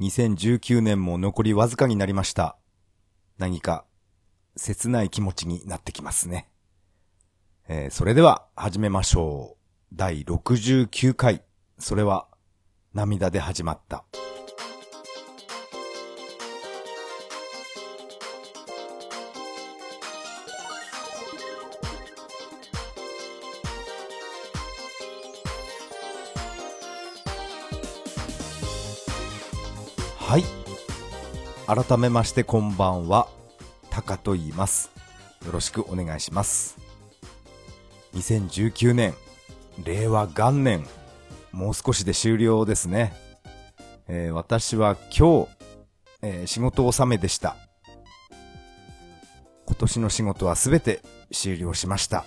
2019年も残りわずかになりました。何か切ない気持ちになってきますね。えーそれでは始めましょう。第69回。それは涙で始まった。はい。改めましてこんばんは。タカと言います。よろしくお願いします。2019年、令和元年、もう少しで終了ですね。えー私は今日、えー仕事納めでした。今年の仕事はすべて終了しました。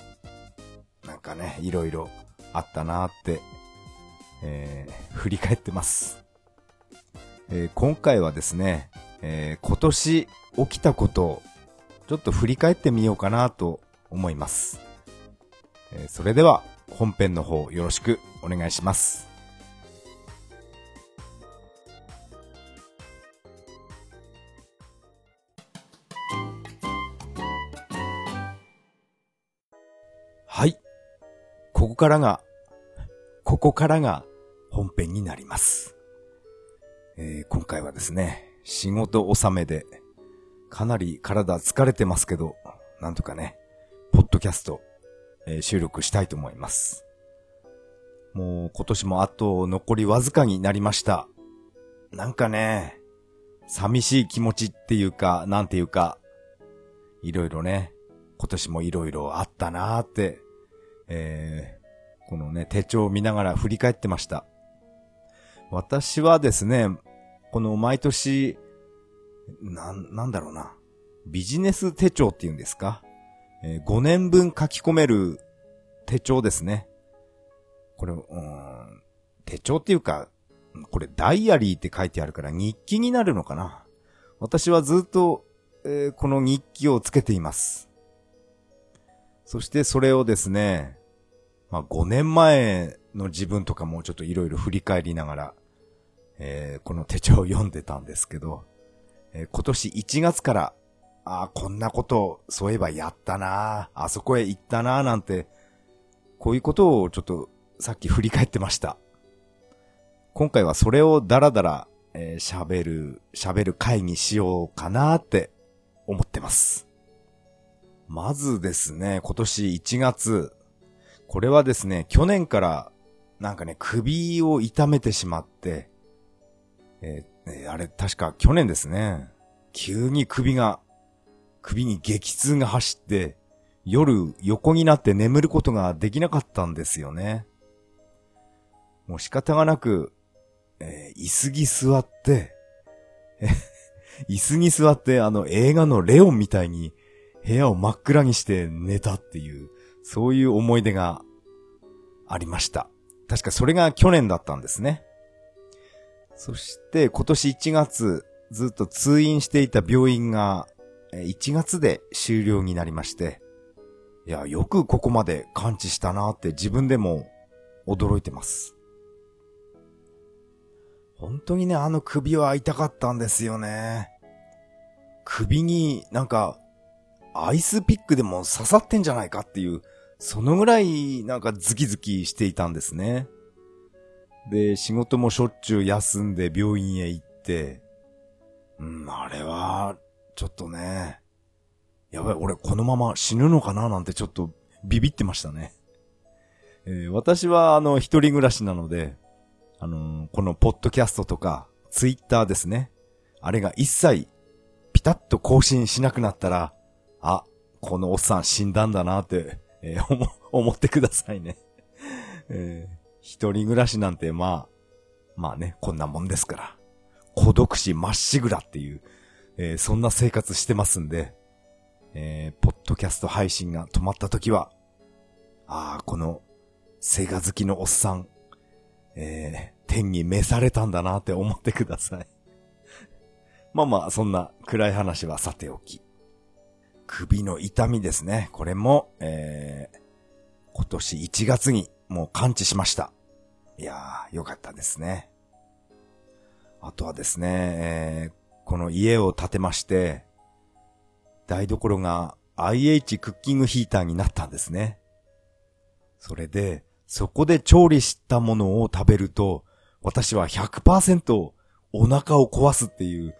なんかね、いろいろあったなーって、えー振り返ってます。えー今回はですね、えー今年起きたことをちょっと振り返ってみようかなと思います。えーそれでは本編の方よろしくお願いします。はい。ここからが、ここからが本編になります。えー今回はですね、仕事納めで、かなり体疲れてますけど、なんとかね、ポッドキャスト、えー収録したいと思います。もう今年もあと残りわずかになりました。なんかね、寂しい気持ちっていうか、なんていうか、いろいろね、今年もいろいろあったなーって、えーこのね、手帳を見ながら振り返ってました。私はですね、この毎年、なん、なんだろうな。ビジネス手帳っていうんですか、え5年分書き込める手帳ですね。これ、うん、手帳っていうか、これダイアリーって書いてあるから日記になるのかな？私はずっと、えーこの日記をつけています。そしてそれをですね、まあ5年前の自分とかもちょっといろいろ振り返りながら、えーこの手帳を読んでたんですけど、えー今年1月から、ああ、こんなこと、そういえばやったなあそこへ行ったななんて、こういうことをちょっとさっき振り返ってました。今回はそれをダラダラえ喋る、喋る会にしようかなって思ってます。まずですね、今年1月、これはですね、去年からなんかね、首を痛めてしまって、えーあれ確か去年ですね、急に首が、首に激痛が走って、夜横になって眠ることができなかったんですよね。もう仕方がなく、えー椅子に座って、え椅子に座ってあの映画のレオンみたいに部屋を真っ暗にして寝たっていう、そういう思い出がありました。確かそれが去年だったんですね。そして今年1月ずっと通院していた病院が1月で終了になりまして、いや、よくここまで完治したなって自分でも驚いてます。本当にね、あの首は痛かったんですよね。首になんか、アイスピックでも刺さってんじゃないかっていう、そのぐらいなんかズキズキしていたんですね。で、仕事もしょっちゅう休んで病院へ行って、うん、あれは、ちょっとね、やばい、俺このまま死ぬのかななんてちょっとビビってましたね。えー私はあの一人暮らしなので、あのーこのポッドキャストとかツイッターですね。あれが一切ピタッと更新しなくなったら、あ、このおっさん死んだんだなって、えー思ってくださいね。えー一人暮らしなんてまあ、まあね、こんなもんですから。孤独死まっしぐらっていう、えーそんな生活してますんで、えーポッドキャスト配信が止まった時は、ああ、この、セガ好きのおっさん、えー天に召されたんだなって思ってください。まあまあ、そんな暗い話はさておき。首の痛みですね。これも、えー今年1月にもう完治しました。いやー、よかったですね。あとはですね、えー、この家を建てまして、台所が IH クッキングヒーターになったんですね。それで、そこで調理したものを食べると、私は100%お腹を壊すっていう、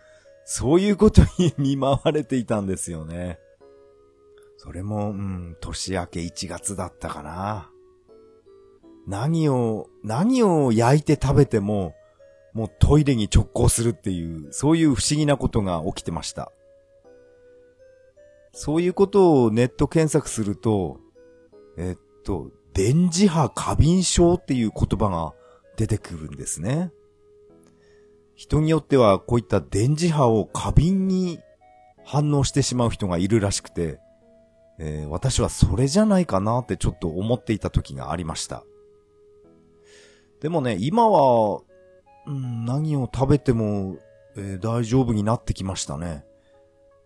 そういうことに見舞われていたんですよね。それも、うん、年明け1月だったかな。何を、何を焼いて食べても、もうトイレに直行するっていう、そういう不思議なことが起きてました。そういうことをネット検索すると、えっと、電磁波過敏症っていう言葉が出てくるんですね。人によってはこういった電磁波を過敏に反応してしまう人がいるらしくて、えー、私はそれじゃないかなってちょっと思っていた時がありました。でもね、今は、うん、何を食べても、えー、大丈夫になってきましたね。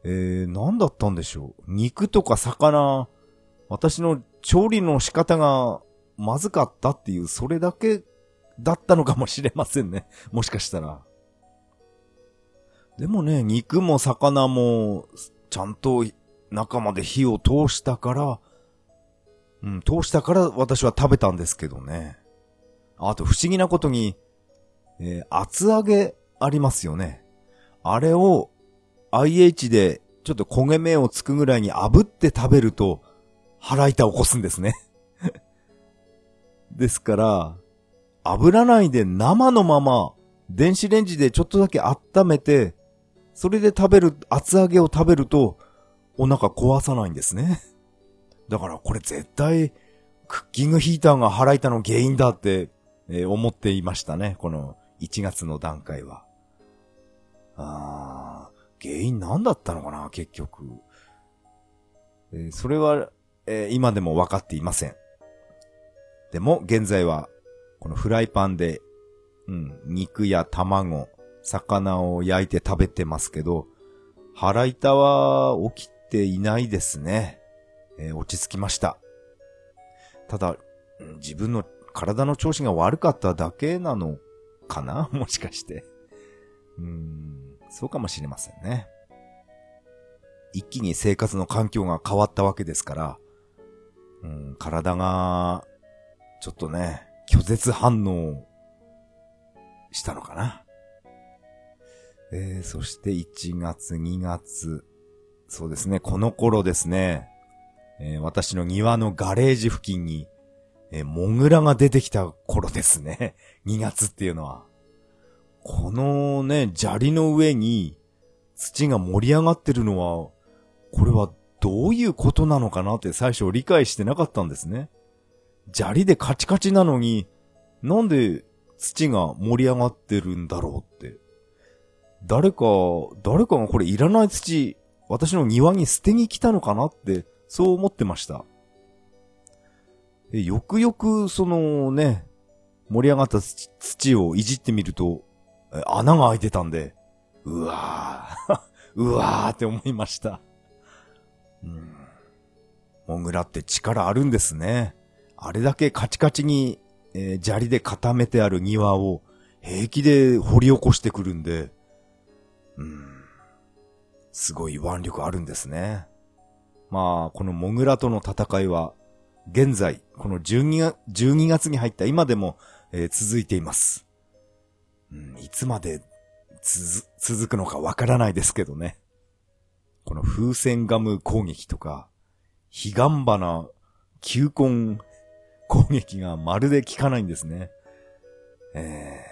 えー、何だったんでしょう？肉とか魚、私の調理の仕方がまずかったっていう、それだけだったのかもしれませんね。もしかしたら。でもね、肉も魚も、ちゃんと中まで火を通したから、うん、通したから私は食べたんですけどね。あと不思議なことに、えー、厚揚げありますよね。あれを IH でちょっと焦げ目をつくぐらいに炙って食べると腹痛を起こすんですね ですから、炙らないで生のまま電子レンジでちょっとだけ温めて、それで食べる、厚揚げを食べるとお腹壊さないんですね。だからこれ絶対クッキングヒーターが腹痛の原因だってえー、思っていましたね。この1月の段階は。あー、原因何だったのかな、結局。えー、それは、えー、今でも分かっていません。でも、現在は、このフライパンで、うん、肉や卵、魚を焼いて食べてますけど、腹痛は起きていないですね。えー、落ち着きました。ただ、自分の体の調子が悪かっただけなのかな？もしかして。うん、そうかもしれませんね。一気に生活の環境が変わったわけですから、うん、体が、ちょっとね、拒絶反応したのかな？えー、そして1月、2月、そうですね、この頃ですね、えー、私の庭のガレージ付近にえモグラが出てきた頃ですね。2月っていうのは。このね、砂利の上に土が盛り上がってるのは、これはどういうことなのかなって最初理解してなかったんですね。砂利でカチカチなのに、なんで土が盛り上がってるんだろうって。誰か、誰かがこれいらない土、私の庭に捨てに来たのかなって、そう思ってました。よくよく、そのね、盛り上がった土をいじってみると、穴が開いてたんで、うわー、うわーって思いました。うん。モグラって力あるんですね。あれだけカチカチに、えー、砂利で固めてある庭を平気で掘り起こしてくるんで、うん。すごい腕力あるんですね。まあ、このモグラとの戦いは、現在、この12月 ,12 月に入った今でも、えー、続いています。うん、いつまで続くのかわからないですけどね。この風船ガム攻撃とか、彼岸花、球根攻撃がまるで効かないんですね。え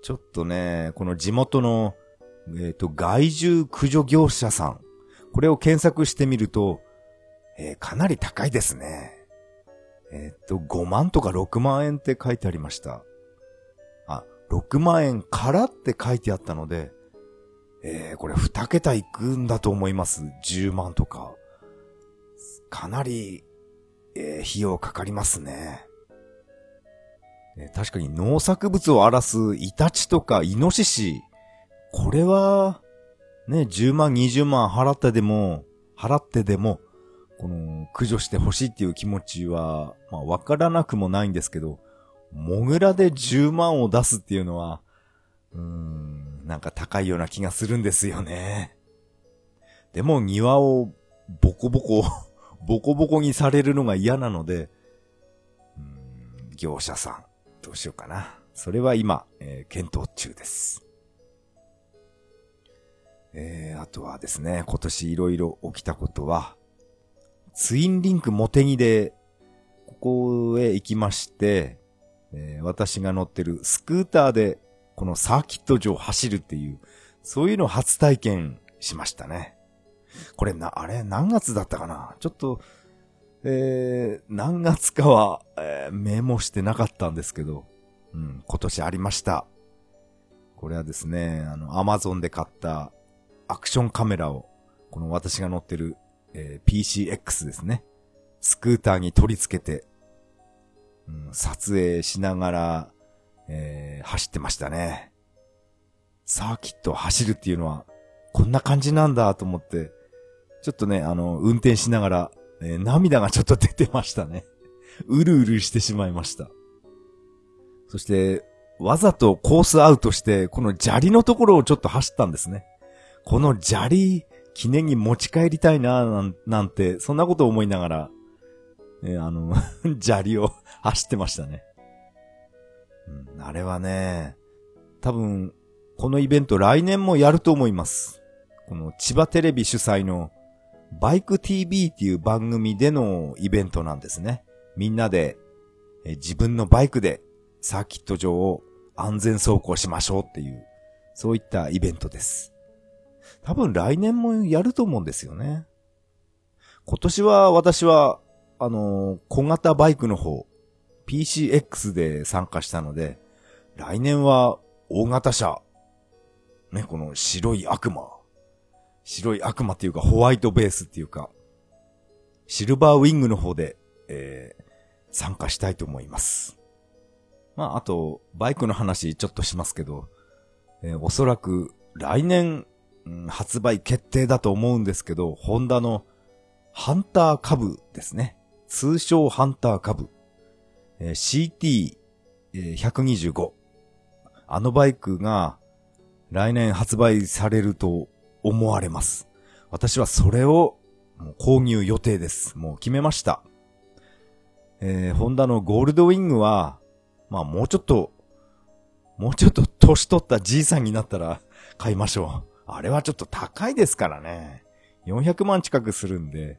ー、ちょっとね、この地元の、えっ、ー、と、害獣駆除業者さん、これを検索してみると、えー、かなり高いですね。えっと、5万とか6万円って書いてありました。あ、6万円からって書いてあったので、えー、これ2桁いくんだと思います。10万とか。かなり、えー、費用かかりますね。えー、確かに農作物を荒らすイタチとかイノシシ、これは、ね、10万、20万払ってでも、払ってでも、この、駆除してほしいっていう気持ちは、まあ、わからなくもないんですけど、モグラで10万を出すっていうのは、うーん、なんか高いような気がするんですよね。でも庭をボコボコ、ボコボコにされるのが嫌なので、うーん業者さん、どうしようかな。それは今、えー検討中です。えー、あとはですね、今年いろいろ起きたことは、ツインリンクモテギで、ここへ行きまして、えー私が乗ってるスクーターで、このサーキット上を走るっていう、そういうのを初体験しましたね。これな、あれ何月だったかな？ちょっと、えー、何月かは、えーメモしてなかったんですけど、うん、今年ありました。これはですね、あの、アマゾンで買ったアクションカメラを、この私が乗ってる、えー PCX ですね。スクーターに取り付けて、うん、撮影しながら、えー走ってましたね。サーキットを走るっていうのは、こんな感じなんだと思って、ちょっとね、あの、運転しながら、えー涙がちょっと出てましたね。うるうるしてしまいました。そして、わざとコースアウトして、この砂利のところをちょっと走ったんですね。この砂利、記念に持ち帰りたいななん、なんて、そんなこと思いながら、えあの、砂利を 走ってましたね。うん、あれはね、多分、このイベント来年もやると思います。この千葉テレビ主催のバイク TV っていう番組でのイベントなんですね。みんなで、え自分のバイクでサーキット場を安全走行しましょうっていう、そういったイベントです。多分来年もやると思うんですよね。今年は私は、あのー小型バイクの方、PCX で参加したので、来年は大型車、ね、この白い悪魔。白い悪魔っていうかホワイトベースっていうか、シルバーウィングの方で、えー参加したいと思います。まあ、あと、バイクの話ちょっとしますけど、えーおそらく来年、発売決定だと思うんですけど、ホンダのハンター株ですね。通称ハンター株。えー CT125。あのバイクが来年発売されると思われます。私はそれを購入予定です。もう決めました。えー、ホンダのゴールドウィングは、まあもうちょっと、もうちょっと年取ったじいさんになったら買いましょう。あれはちょっと高いですからね。400万近くするんで。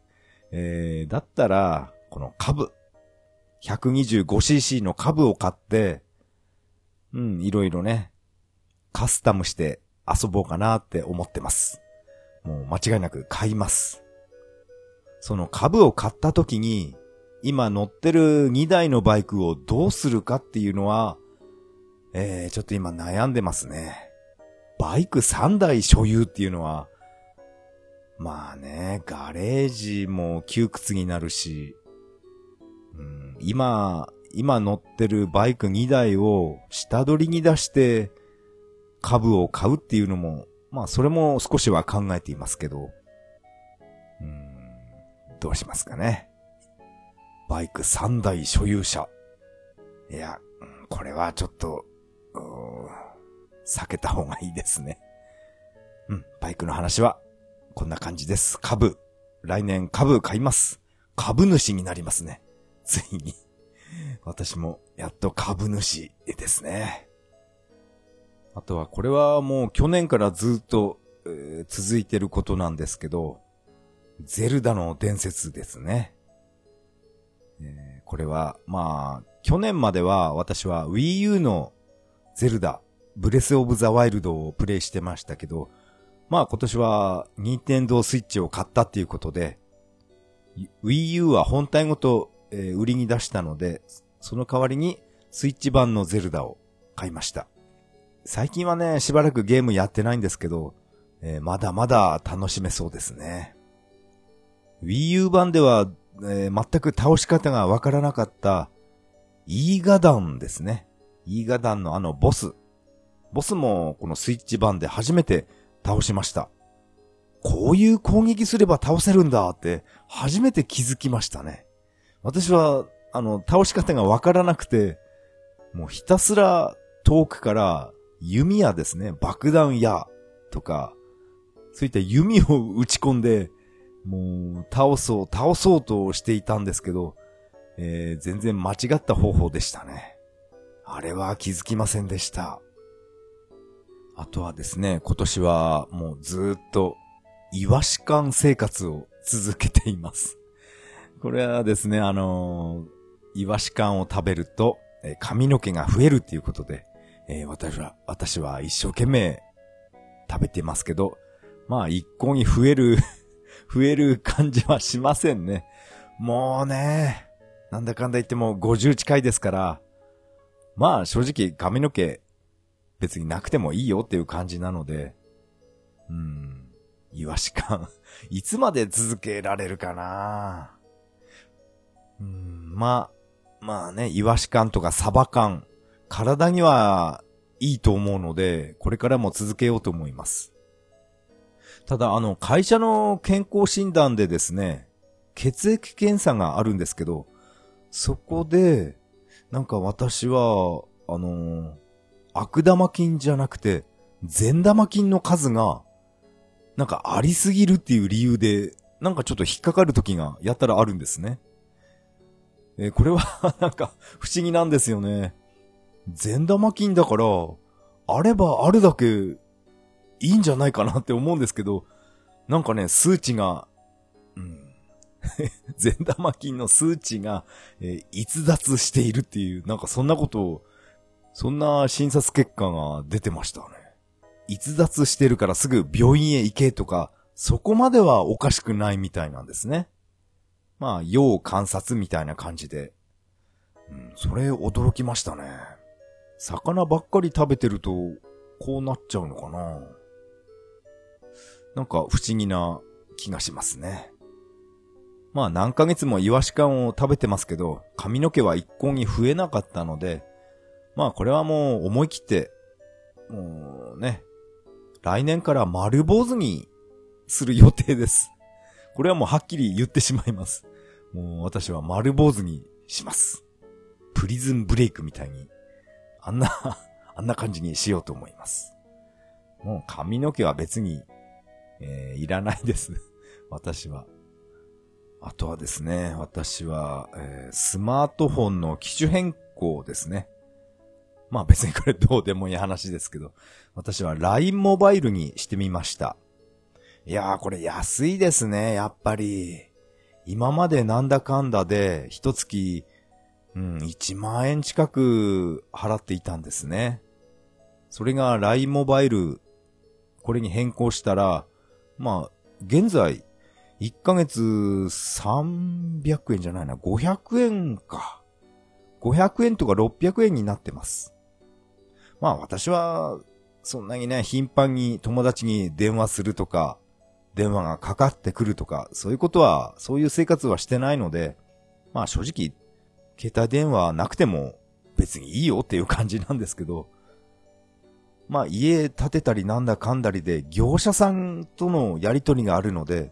えー、だったら、この株。125cc の株を買って、うん、いろいろね、カスタムして遊ぼうかなって思ってます。もう間違いなく買います。その株を買った時に、今乗ってる2台のバイクをどうするかっていうのは、えー、ちょっと今悩んでますね。バイク3台所有っていうのは、まあね、ガレージも窮屈になるし、うん、今、今乗ってるバイク2台を下取りに出して株を買うっていうのも、まあそれも少しは考えていますけど、うん、どうしますかね。バイク3台所有者。いや、これはちょっと、避けた方がいいですね。うん、バイクの話は、こんな感じです。株。来年株買います。株主になりますね。ついに。私もやっと株主ですね。あとはこれはもう去年からずっと、えー続いてることなんですけど、ゼルダの伝説ですね。えーこれは、まあ、去年までは私は Wii U のゼルダ、ブレスオブザワイルドをプレイしてましたけど、まあ今年は任天堂スイッチを買ったっていうことで、Wii U は本体ごと、えー売りに出したので、その代わりにスイッチ版のゼルダを買いました。最近はね、しばらくゲームやってないんですけど、えーまだまだ楽しめそうですね。Wii U 版では、えー全く倒し方がわからなかった、イーガダンですね。イーガダンのあのボス。ボスもこのスイッチ版で初めて倒しました。こういう攻撃すれば倒せるんだって初めて気づきましたね。私は、あの、倒し方がわからなくて、もうひたすら遠くから弓矢ですね、爆弾矢とか、そういった弓を打ち込んで、もう、倒そう、倒そうとしていたんですけど、えー、全然間違った方法でしたね。あれは気づきませんでした。あとはですね、今年はもうずっと、イワシ缶生活を続けています。これはですね、あのー、イワシ缶を食べると、えー、髪の毛が増えるっていうことで、えー、私は、私は一生懸命食べてますけど、まあ一向に増える 増える感じはしませんね。もうね、なんだかんだ言っても50近いですから、まあ正直髪の毛別になくてもいいよっていう感じなので、うん、イワシ感 いつまで続けられるかな。うん、まあ、まあね、イワシ感とかサバ感、体にはいいと思うので、これからも続けようと思います。ただ、あの、会社の健康診断でですね、血液検査があるんですけど、そこで、なんか私は、あの、悪玉菌じゃなくて、善玉菌の数が、なんかありすぎるっていう理由で、なんかちょっと引っかかる時がやったらあるんですね。えー、これは なんか不思議なんですよね。善玉菌だから、あればあるだけいいんじゃないかなって思うんですけど、なんかね、数値が、うん。善玉菌の数値が、えー、逸脱しているっていう、なんかそんなことを、そんな診察結果が出てましたね。逸脱してるからすぐ病院へ行けとか、そこまではおかしくないみたいなんですね。まあ、要観察みたいな感じで。うん、それ驚きましたね。魚ばっかり食べてると、こうなっちゃうのかななんか不思議な気がしますね。まあ何ヶ月もイワシ缶を食べてますけど、髪の毛は一向に増えなかったので、まあこれはもう思い切って、もうね、来年から丸坊主にする予定です。これはもうはっきり言ってしまいます。もう私は丸坊主にします。プリズンブレイクみたいに、あんな あんな感じにしようと思います。もう髪の毛は別にえー、いらないです 私は。あとはですね、私は、えー、スマートフォンの機種変更ですね。まあ別にこれどうでもいい話ですけど、私は LINE モバイルにしてみました。いやーこれ安いですね、やっぱり。今までなんだかんだで、一月、うん、1万円近く払っていたんですね。それが LINE モバイル、これに変更したら、まあ、現在、1ヶ月300円じゃないな、500円か。500円とか600円になってます。まあ私は、そんなにね、頻繁に友達に電話するとか、電話がかかってくるとか、そういうことは、そういう生活はしてないので、まあ正直、携帯電話なくても別にいいよっていう感じなんですけど、まあ家建てたりなんだかんだりで業者さんとのやりとりがあるので、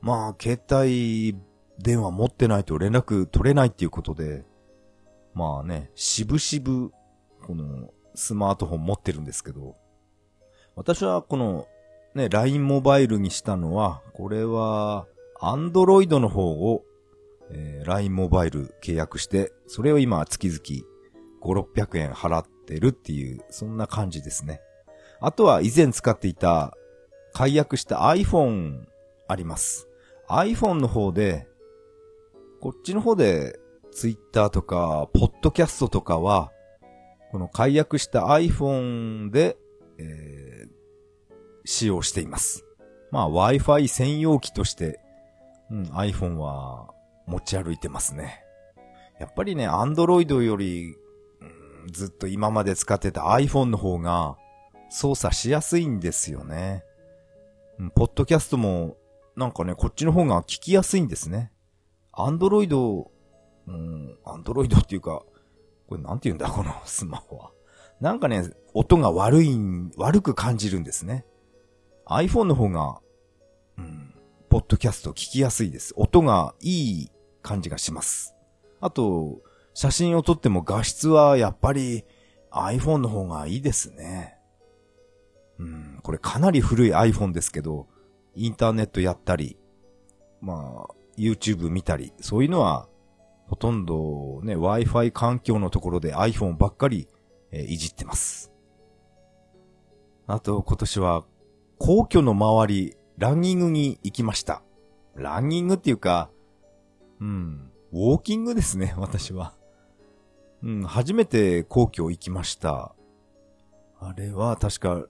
まあ携帯電話持ってないと連絡取れないっていうことで、まあね、しぶしぶ、このスマートフォン持ってるんですけど、私はこのね、LINE モバイルにしたのは、これは、Android の方を、えー、LINE モバイル契約して、それを今月々5、600円払ってるっていう、そんな感じですね。あとは以前使っていた、解約した iPhone あります。iPhone の方で、こっちの方で Twitter とか、Podcast とかは、この解約した iPhone で、えー、使用しています。まあ Wi-Fi 専用機として、うん、iPhone は持ち歩いてますね。やっぱりね、Android よりずっと今まで使ってた iPhone の方が操作しやすいんですよね。うんポッドキャストもなんかね、こっちの方が聞きやすいんですね。Android、うん、Android っていうか、これなんて言うんだ、このスマホは。なんかね、音が悪い、悪く感じるんですね。iPhone の方が、うん、ポッドキャスト聞きやすいです。音がいい感じがします。あと、写真を撮っても画質はやっぱり iPhone の方がいいですね。うん、これかなり古い iPhone ですけど、インターネットやったり、まあ、YouTube 見たり、そういうのは、ほとんどね、Wi-Fi 環境のところで iPhone ばっかり、えー、いじってます。あと、今年は、皇居の周り、ランニングに行きました。ランニングっていうか、うん、ウォーキングですね、私は。うん、初めて皇居行きました。あれは確か、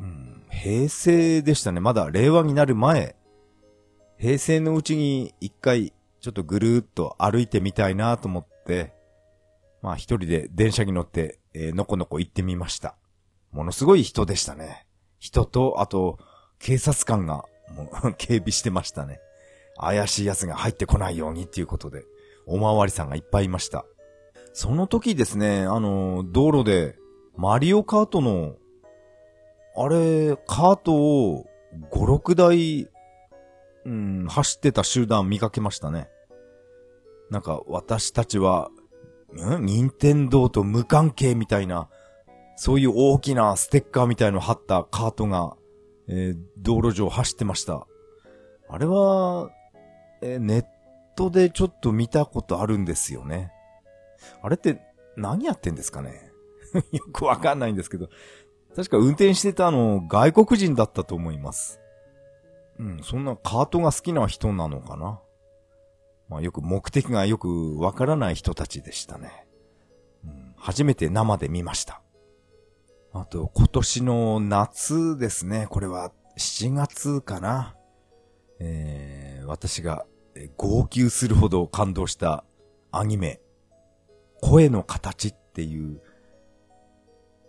うん、平成でしたね。まだ令和になる前。平成のうちに一回、ちょっとぐるーっと歩いてみたいなと思って、まあ一人で電車に乗って、えー、のこのこ行ってみました。ものすごい人でしたね。人と、あと、警察官が、もう 警備してましたね。怪しい奴が入ってこないようにっていうことで、おまわりさんがいっぱいいました。その時ですね、あの、道路で、マリオカートの、あれ、カートを5、6台、うん、走ってた集団見かけましたね。なんか、私たちは、ん？任天堂と無関係みたいな、そういう大きなステッカーみたいの貼ったカートが、えー、道路上走ってました。あれは、えー、ネットでちょっと見たことあるんですよね。あれって何やってんですかね？よくわかんないんですけど。確か運転してたの外国人だったと思います。うん、そんなカートが好きな人なのかな？まあよく目的がよくわからない人たちでしたね。うん、初めて生で見ました。あと、今年の夏ですね。これは7月かな。えー、私が号泣するほど感動したアニメ、声の形っていう、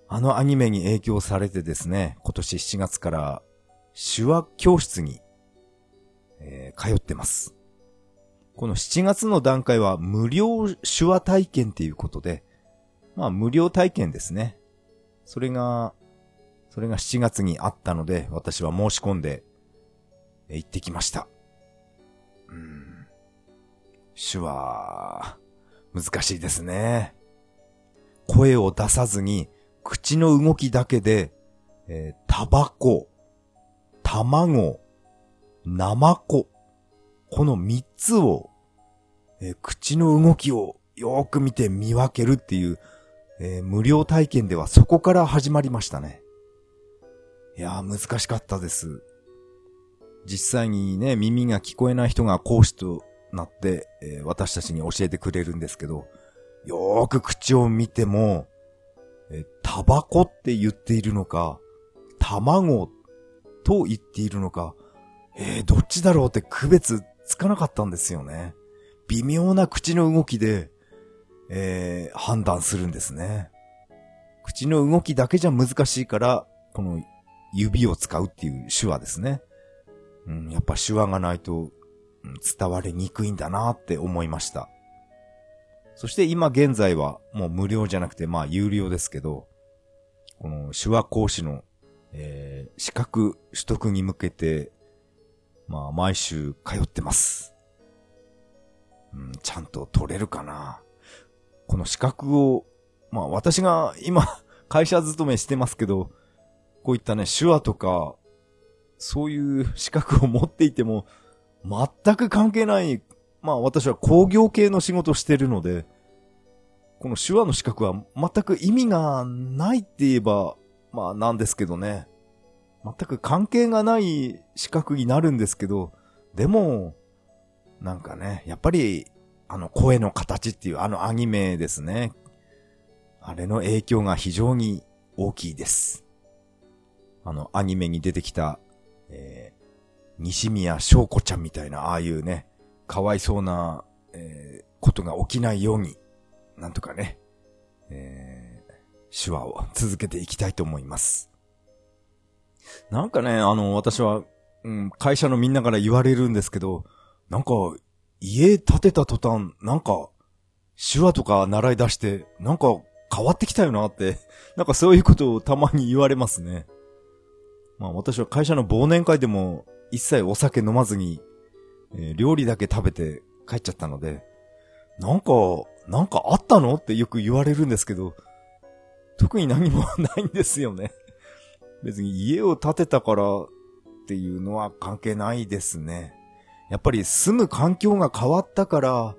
あのアニメに影響されてですね、今年7月から手話教室に、えー、通ってます。この7月の段階は無料手話体験っていうことで、まあ無料体験ですね。それが、それが7月にあったので、私は申し込んで、行ってきました。うん。手話、難しいですね。声を出さずに、口の動きだけで、えー、タバコ、卵、ナマコ、この三つを、えー、口の動きをよーく見て見分けるっていう、えー、無料体験ではそこから始まりましたね。いやー難しかったです。実際にね、耳が聞こえない人が講師となって、えー、私たちに教えてくれるんですけど、よーく口を見ても、え、タバコって言っているのか、卵と言っているのか、えー、どっちだろうって区別つかなかったんですよね。微妙な口の動きで、えー、判断するんですね。口の動きだけじゃ難しいから、この指を使うっていう手話ですね。うん、やっぱ手話がないと、伝わりにくいんだなって思いました。そして今現在はもう無料じゃなくてまあ有料ですけど、この手話講師の、えー、資格取得に向けて、まあ毎週通ってます。うん、ちゃんと取れるかな。この資格を、まあ私が今 会社勤めしてますけど、こういったね、手話とか、そういう資格を持っていても、全く関係ない、まあ私は工業系の仕事してるので、この手話の資格は全く意味がないって言えば、まあなんですけどね。全く関係がない資格になるんですけど、でも、なんかね、やっぱり、あの声の形っていうあのアニメですね。あれの影響が非常に大きいです。あのアニメに出てきたえー、西宮翔子ちゃんみたいな、ああいうね、かわいそうな、えー、ことが起きないように、なんとかね、えー、手話を続けていきたいと思います。なんかね、あの、私は、うん、会社のみんなから言われるんですけど、なんか、家建てた途端、なんか、手話とか習い出して、なんか変わってきたよなって、なんかそういうことをたまに言われますね。まあ私は会社の忘年会でも一切お酒飲まずに、えー、料理だけ食べて帰っちゃったので、なんか、なんかあったのってよく言われるんですけど、特に何も ないんですよね。別に家を建てたからっていうのは関係ないですね。やっぱり住む環境が変わったから、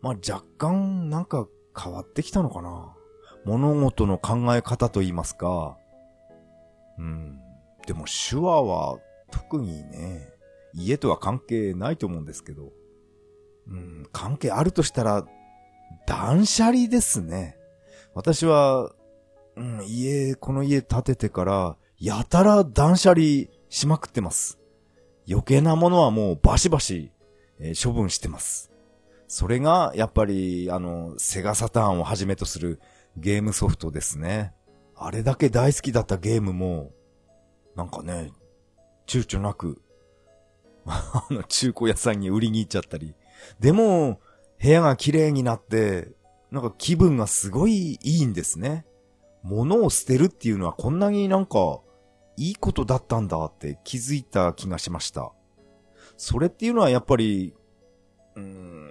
まあ若干なんか変わってきたのかな。物事の考え方と言いますか。うん。でも手話は特にね、家とは関係ないと思うんですけど。うん、関係あるとしたら、断捨離ですね。私は、うん、家、この家建ててから、やたら断捨離しまくってます。余計なものはもうバシバシ、えー、処分してます。それが、やっぱり、あの、セガサターンをはじめとするゲームソフトですね。あれだけ大好きだったゲームも、なんかね、躊躇なく、あの、中古屋さんに売りに行っちゃったり。でも、部屋が綺麗になって、なんか気分がすごいいいんですね。物を捨てるっていうのはこんなになんか、いいことだったんだって気づいた気がしました。それっていうのはやっぱり、うん、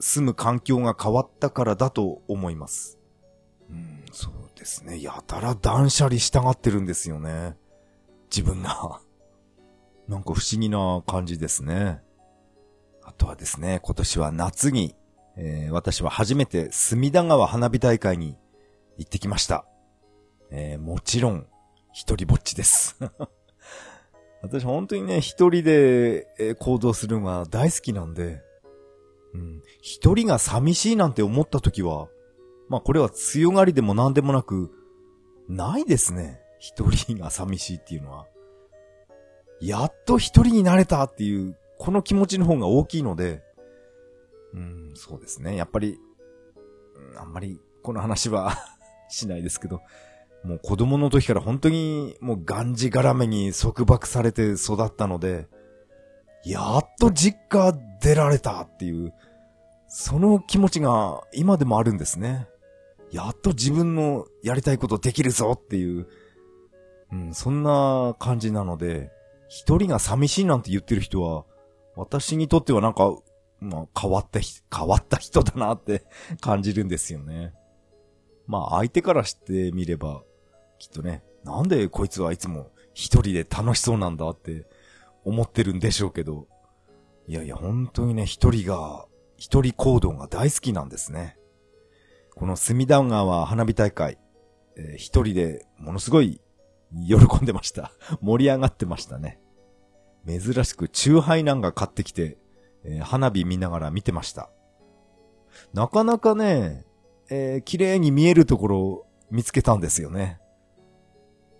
住む環境が変わったからだと思います。うん、そうですね。やたら断捨離したがってるんですよね。自分が なんか不思議な感じですね。あとはですね、今年は夏に、えー、私は初めて隅田川花火大会に行ってきました。えー、もちろん、一人ぼっちです 私本当にね、一人で、え行動するのが大好きなんで、うん、一人が寂しいなんて思った時は、まあこれは強がりでも何でもなく、ないですね。一人が寂しいっていうのは。やっと一人になれたっていう、この気持ちの方が大きいので、うん、そうですね。やっぱり、うん、あんまりこの話は しないですけど、もう子供の時から本当にもうがんじがらめに束縛されて育ったので、やっと実家出られたっていう、その気持ちが今でもあるんですね。やっと自分のやりたいことできるぞっていう、うん、そんな感じなので、一人が寂しいなんて言ってる人は、私にとってはなんか、まあ、変わった変わった人だなって感じるんですよね。まあ、相手からしてみれば、きっとね、なんでこいつはいつも一人で楽しそうなんだって思ってるんでしょうけど、いやいや、本当にね、一人が、一人行動が大好きなんですね。この隅田川花火大会、えー、一人でものすごい喜んでました。盛り上がってましたね。珍しくチューハイなんか買ってきて、えー、花火見ながら見てました。なかなかね、えー、綺麗に見えるところを見つけたんですよね。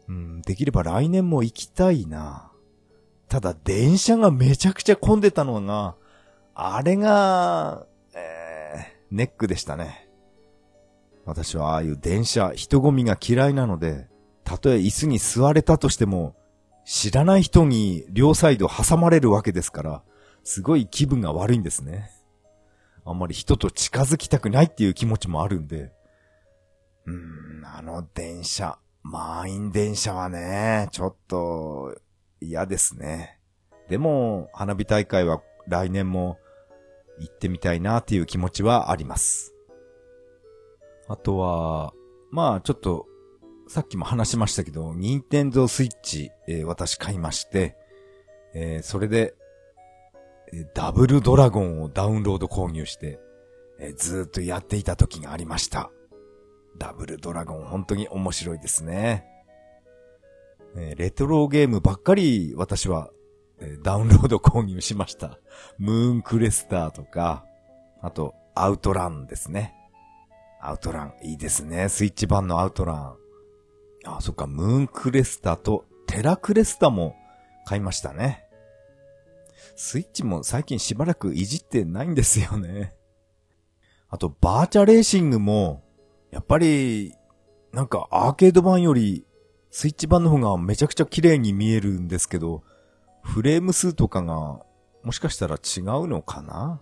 うん、できれば来年も行きたいな。ただ電車がめちゃくちゃ混んでたのが、あれが、えー、ネックでしたね。私はああいう電車、人混みが嫌いなので、たとえ椅子に座れたとしても、知らない人に両サイド挟まれるわけですから、すごい気分が悪いんですね。あんまり人と近づきたくないっていう気持ちもあるんで。うーん、あの電車、満員電車はね、ちょっと嫌ですね。でも、花火大会は来年も行ってみたいなっていう気持ちはあります。あとは、まあちょっとさっきも話しましたけど、ニンテンドースイッチ、えー、私買いまして、えー、それで、え、ダブルドラゴンをダウンロード購入して、えずっとやっていた時がありました。ダブルドラゴン本当に面白いですね。えレトロゲームばっかり私は、えダウンロード購入しました。ムーンクレスターとか、あと、アウトランですね。アウトラン、いいですね。スイッチ版のアウトラン。あ、そっか、ムーンクレスタとテラクレスタも買いましたね。スイッチも最近しばらくいじってないんですよね。あと、バーチャレーシングも、やっぱり、なんかアーケード版より、スイッチ版の方がめちゃくちゃ綺麗に見えるんですけど、フレーム数とかが、もしかしたら違うのかな？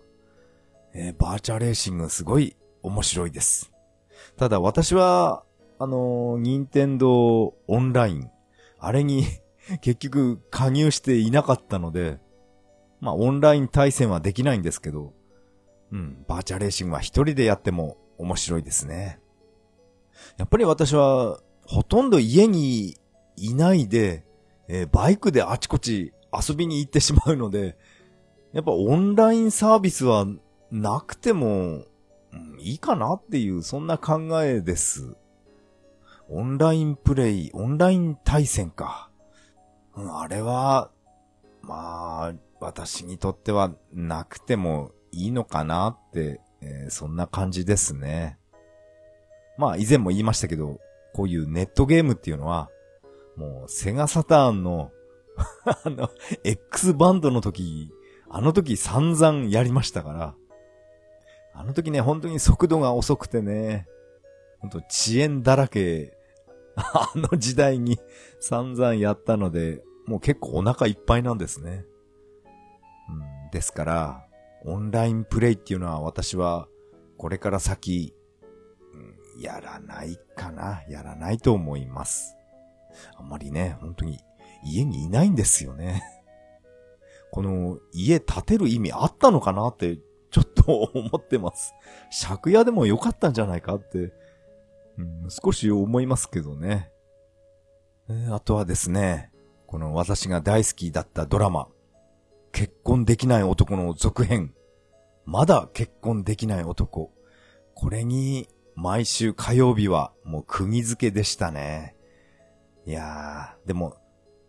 えー、バーチャーレーシングすごい面白いです。ただ私は、あの、任天堂オンライン、あれに 結局加入していなかったので、まあオンライン対戦はできないんですけど、うん、バーチャーレーシングは一人でやっても面白いですね。やっぱり私は、ほとんど家にいないで、えー、バイクであちこち遊びに行ってしまうので、やっぱオンラインサービスはなくても、いいかなっていう、そんな考えです。オンラインプレイ、オンライン対戦か。うん、あれは、まあ、私にとってはなくてもいいのかなって、えー、そんな感じですね。まあ以前も言いましたけど、こういうネットゲームっていうのは、もうセガサターンの あの、X バンドの時、あの時散々やりましたから、あの時ね、本当に速度が遅くてね、本当遅延だらけ、あの時代に散々やったので、もう結構お腹いっぱいなんですね。うん、ですから、オンラインプレイっていうのは私は、これから先、やらないかな。やらないと思います。あんまりね、本当に家にいないんですよね。この家建てる意味あったのかなってちょっと思ってます。借家でもよかったんじゃないかって、うん、少し思いますけどね。あとはですね、この私が大好きだったドラマ、結婚できない男の続編、まだ結婚できない男。これに毎週火曜日はもう釘付けでしたね。いやー、でも、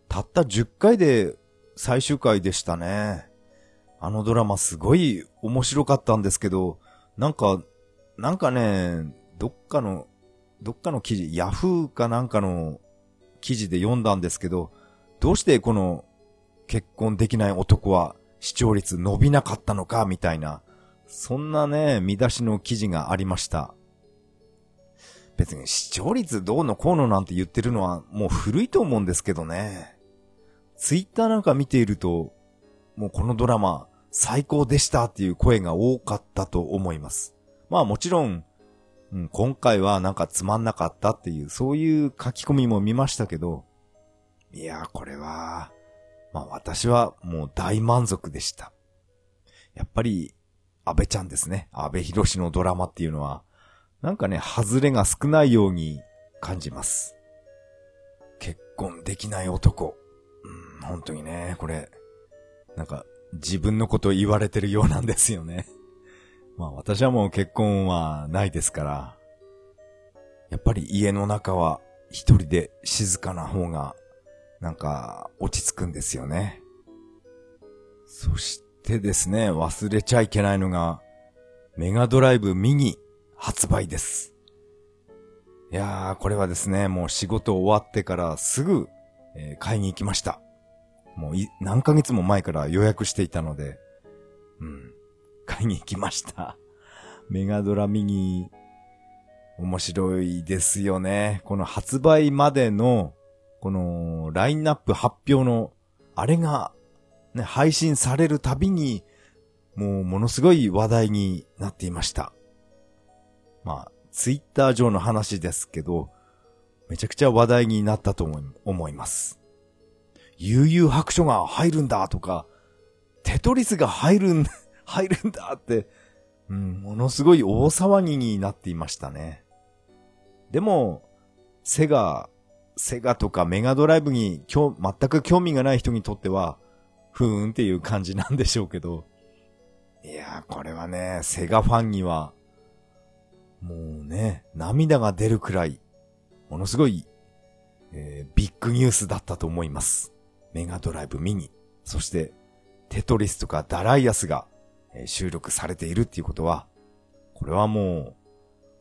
たった10回で最終回でしたね。あのドラマすごい面白かったんですけど、なんか、なんかね、どっかの、どっかの記事、ヤフーかなんかの記事で読んだんですけど、どうしてこの結婚できない男は視聴率伸びなかったのかみたいな、そんなね、見出しの記事がありました。別に視聴率どうのこうのなんて言ってるのはもう古いと思うんですけどね。ツイッターなんか見ていると、もうこのドラマ最高でしたっていう声が多かったと思います。まあもちろん、うん、今回はなんかつまんなかったっていう、そういう書き込みも見ましたけど、いや、これは、まあ私はもう大満足でした。やっぱり、安倍ちゃんですね。安倍博士のドラマっていうのは、なんかね、外れが少ないように感じます。結婚できない男。うん、本当にね、これ、なんか、自分のこと言われてるようなんですよね。まあ私はもう結婚はないですから、やっぱり家の中は一人で静かな方が、なんか落ち着くんですよね。そしてですね、忘れちゃいけないのが、メガドライブミニ発売です。いやー、これはですね、もう仕事終わってからすぐ、えー、買いに行きました。もう何ヶ月も前から予約していたので、うん、買いに行きました。メガドラミニ、面白いですよね。この発売までの、このラインナップ発表の、あれが、ね、配信されるたびに、もうものすごい話題になっていました。まあ、ツイッター上の話ですけど、めちゃくちゃ話題になったと思い思います。悠々白書が入るんだとか、テトリスが入るん、入るんだって、うん、ものすごい大騒ぎになっていましたね。でも、セガ、セガとかメガドライブに今日全く興味がない人にとっては、ふーんっていう感じなんでしょうけど、いやー、これはね、セガファンには、もうね、涙が出るくらい、ものすごい、えー、ビッグニュースだったと思います。メガドライブミニ、そしてテトリスとかダライアスがえ収録されているっていうことは、これはも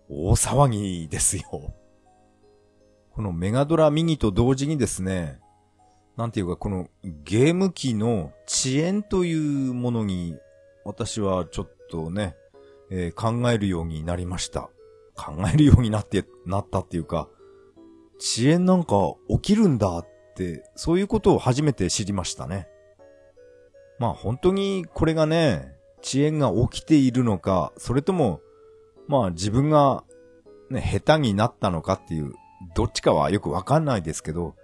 う大騒ぎですよ。このメガドラミニと同時にですね、なんていうかこのゲーム機の遅延というものに私はちょっとね、えー、考えるようになりました。考えるようになって、なったっていうか、遅延なんか起きるんだって、そういうことを初めて知りましたね。まあ本当にこれがね、遅延が起きているのか、それとも、まあ自分がね、下手になったのかっていう、どっちかはよくわかんないですけど、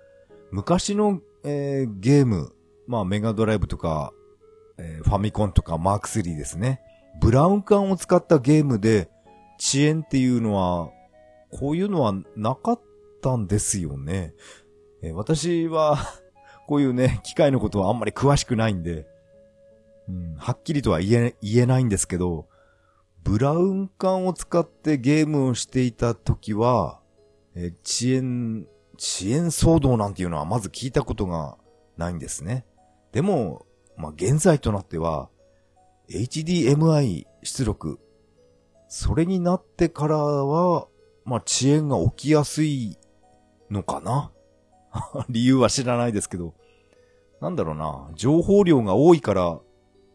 昔の、えー、ゲーム、まあメガドライブとか、えー、ファミコンとかマーク3ですね。ブラウン管を使ったゲームで遅延っていうのはこういうのはなかったんですよね。え、私は こういうね、機械のことはあんまり詳しくないんで、うん、はっきりとは言え、言えないんですけど、ブラウン管を使ってゲームをしていた時は、え、遅延、遅延騒動なんていうのはまず聞いたことがないんですね。でも、まあ、現在となっては、HDMI 出力、それになってからは、まあ、遅延が起きやすいのかな？理由は知らないですけど、なんだろうな、情報量が多いから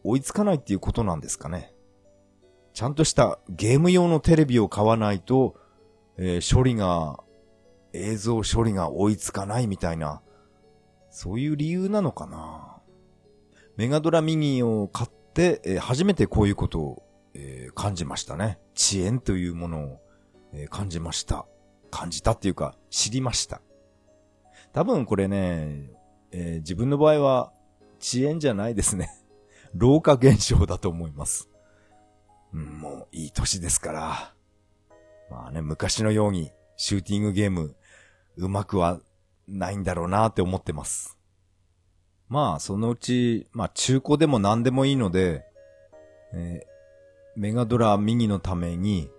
追いつかないっていうことなんですかね。ちゃんとしたゲーム用のテレビを買わないと、えー、処理が、映像処理が追いつかないみたいな、そういう理由なのかな。メガドラミニを買って、えー、初めてこういうことを、えー、感じましたね。遅延というものを、えー、感じました。感じたっていうか、知りました。多分これね、えー、自分の場合は遅延じゃないですね。老化現象だと思います。うん、もういい歳ですから。まあね、昔のようにシューティングゲームうまくはないんだろうなって思ってます。まあ、そのうち、まあ中古でも何でもいいので、えー、メガドラミニのために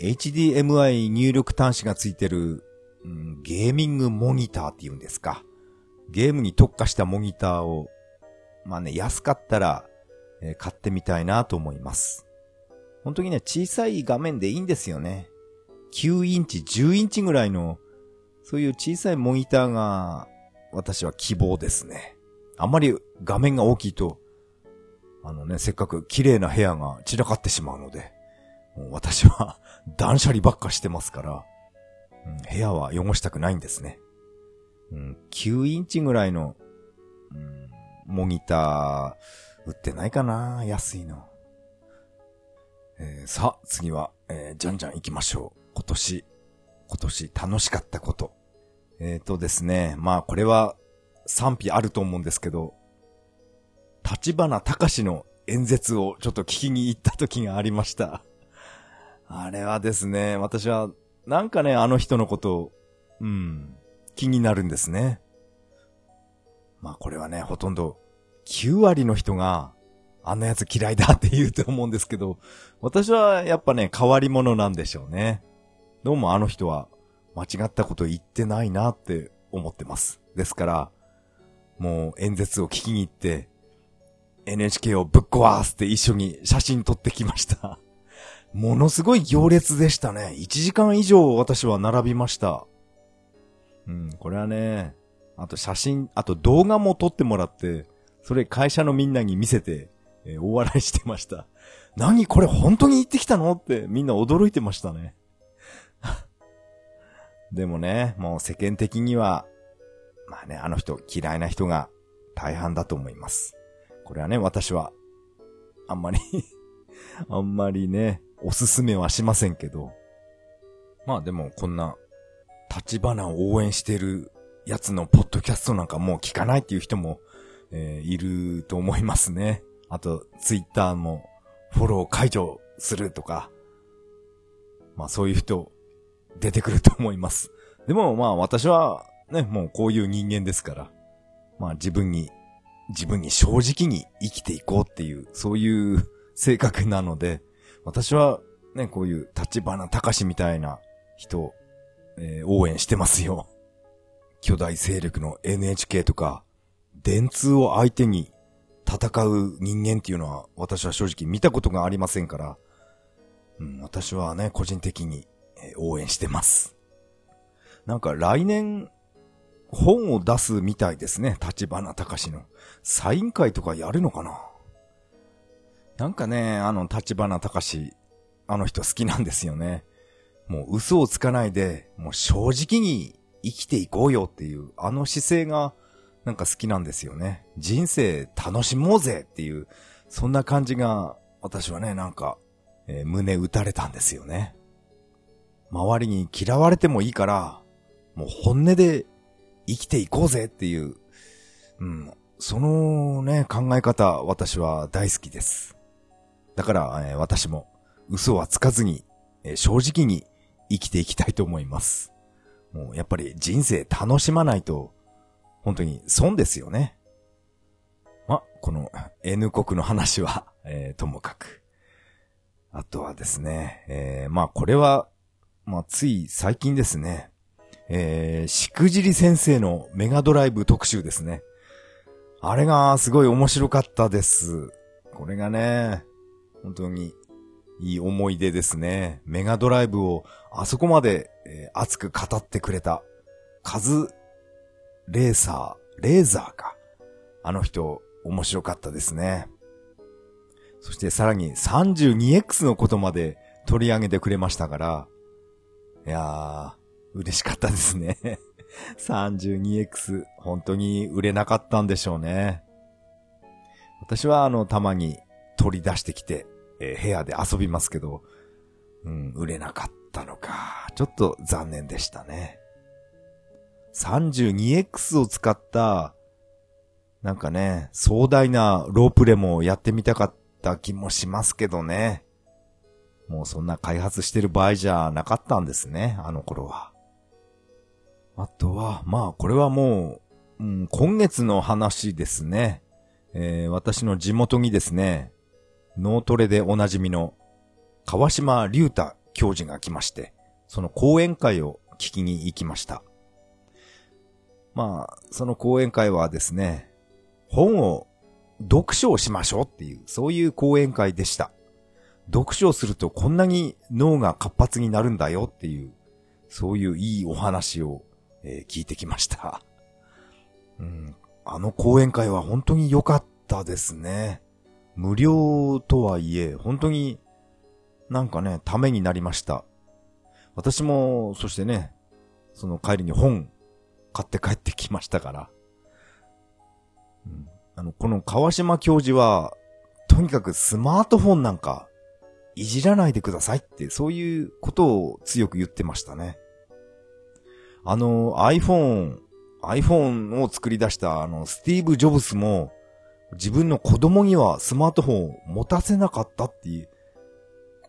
HDMI 入力端子がついてるうん、ゲーミングモニターって言うんですか。ゲームに特化したモニターを、まあね、安かったら、えー、買ってみたいなと思います。本当にね、小さい画面でいいんですよね。9インチ、10インチぐらいの、そういう小さいモニターが、私は希望ですね。あんまり画面が大きいと、あのね、せっかく綺麗な部屋が散らかってしまうので、もう私は 断捨離ばっかしてますから、うん、部屋は汚したくないんですね。うん、9インチぐらいの、うん、モニター、売ってないかな安いの。えー、さあ、次は、えー、じゃんじゃん行きましょう。今年、今年楽しかったこと。えっ、ー、とですね、まあこれは賛否あると思うんですけど、立花隆の演説をちょっと聞きに行った時がありました。あれはですね、私はなんかね、あの人のこと、うん、気になるんですね。まあこれはね、ほとんど9割の人があんなやつ嫌いだって言うと思うんですけど、私はやっぱね、変わり者なんでしょうね。どうもあの人は間違ったこと言ってないなって思ってます。ですから、もう演説を聞きに行って、NHK をぶっ壊すって一緒に写真撮ってきました。ものすごい行列でしたね。1時間以上私は並びました。うん、これはね、あと写真、あと動画も撮ってもらって、それ会社のみんなに見せて、えー、大笑いしてました。何これ本当に行ってきたのってみんな驚いてましたね。でもね、もう世間的には、まあね、あの人嫌いな人が大半だと思います。これはね、私は、あんまり あんまりね、おすすめはしませんけど。まあでもこんな、立花を応援してるやつのポッドキャストなんかもう聞かないっていう人も、えー、いると思いますね。あと、ツイッターもフォロー解除するとか、まあそういう人出てくると思います。でもまあ私はね、もうこういう人間ですから、まあ自分に、自分に正直に生きていこうっていう、そういう性格なので、私はね、こういう立花隆みたいな人、えー、応援してますよ。巨大勢力の NHK とか、電通を相手に戦う人間っていうのは私は正直見たことがありませんから、うん、私はね、個人的に、応援してます。なんか来年、本を出すみたいですね、立花隆の。サイン会とかやるのかな？なんかね、あの、立花隆あの人好きなんですよね。もう嘘をつかないで、もう正直に生きていこうよっていう、あの姿勢がなんか好きなんですよね。人生楽しもうぜっていう、そんな感じが私はね、なんか、えー、胸打たれたんですよね。周りに嫌われてもいいから、もう本音で生きていこうぜっていう、うん、そのね、考え方、私は大好きです。だから、えー、私も嘘はつかずに、えー、正直に生きていきたいと思います。もうやっぱり人生楽しまないと、本当に損ですよね。ま、この N 国の話は、えー、ともかく。あとはですね、えー、まあこれは、まあつい最近ですね、えー、しくじり先生のメガドライブ特集ですね。あれがすごい面白かったです。これがね、本当にいい思い出ですね。メガドライブをあそこまで、えー、熱く語ってくれた、カズ、レーサー、レーザーか。あの人、面白かったですね。そしてさらに 32X のことまで取り上げてくれましたから、いやー、嬉しかったですね。32X、本当に売れなかったんでしょうね。私はあの、たまに取り出してきて、えー、部屋で遊びますけど、うん、売れなかったのか。ちょっと残念でしたね。32X を使った、なんかね、壮大なロープレもやってみたかった気もしますけどね。もうそんな開発してる場合じゃなかったんですね、あの頃は。あとは、まあこれはもう、うん、今月の話ですね。えー、私の地元にですね、脳トレでおなじみの川島隆太教授が来まして、その講演会を聞きに行きました。まあ、その講演会はですね、本を読書をしましょうっていう、そういう講演会でした。読書をするとこんなに脳が活発になるんだよっていう、そういういいお話を、えー、聞いてきました。うん、あの講演会は本当に良かったですね。無料とはいえ、本当になんかね、ためになりました。私も、そしてね、その帰りに本買って帰ってきましたから。うん、あの、この川島教授は、とにかくスマートフォンなんか、いじらないでくださいって、そういうことを強く言ってましたね。あの、iPhone、iPhone を作り出したあの、スティーブ・ジョブスも、自分の子供にはスマートフォンを持たせなかったっていう、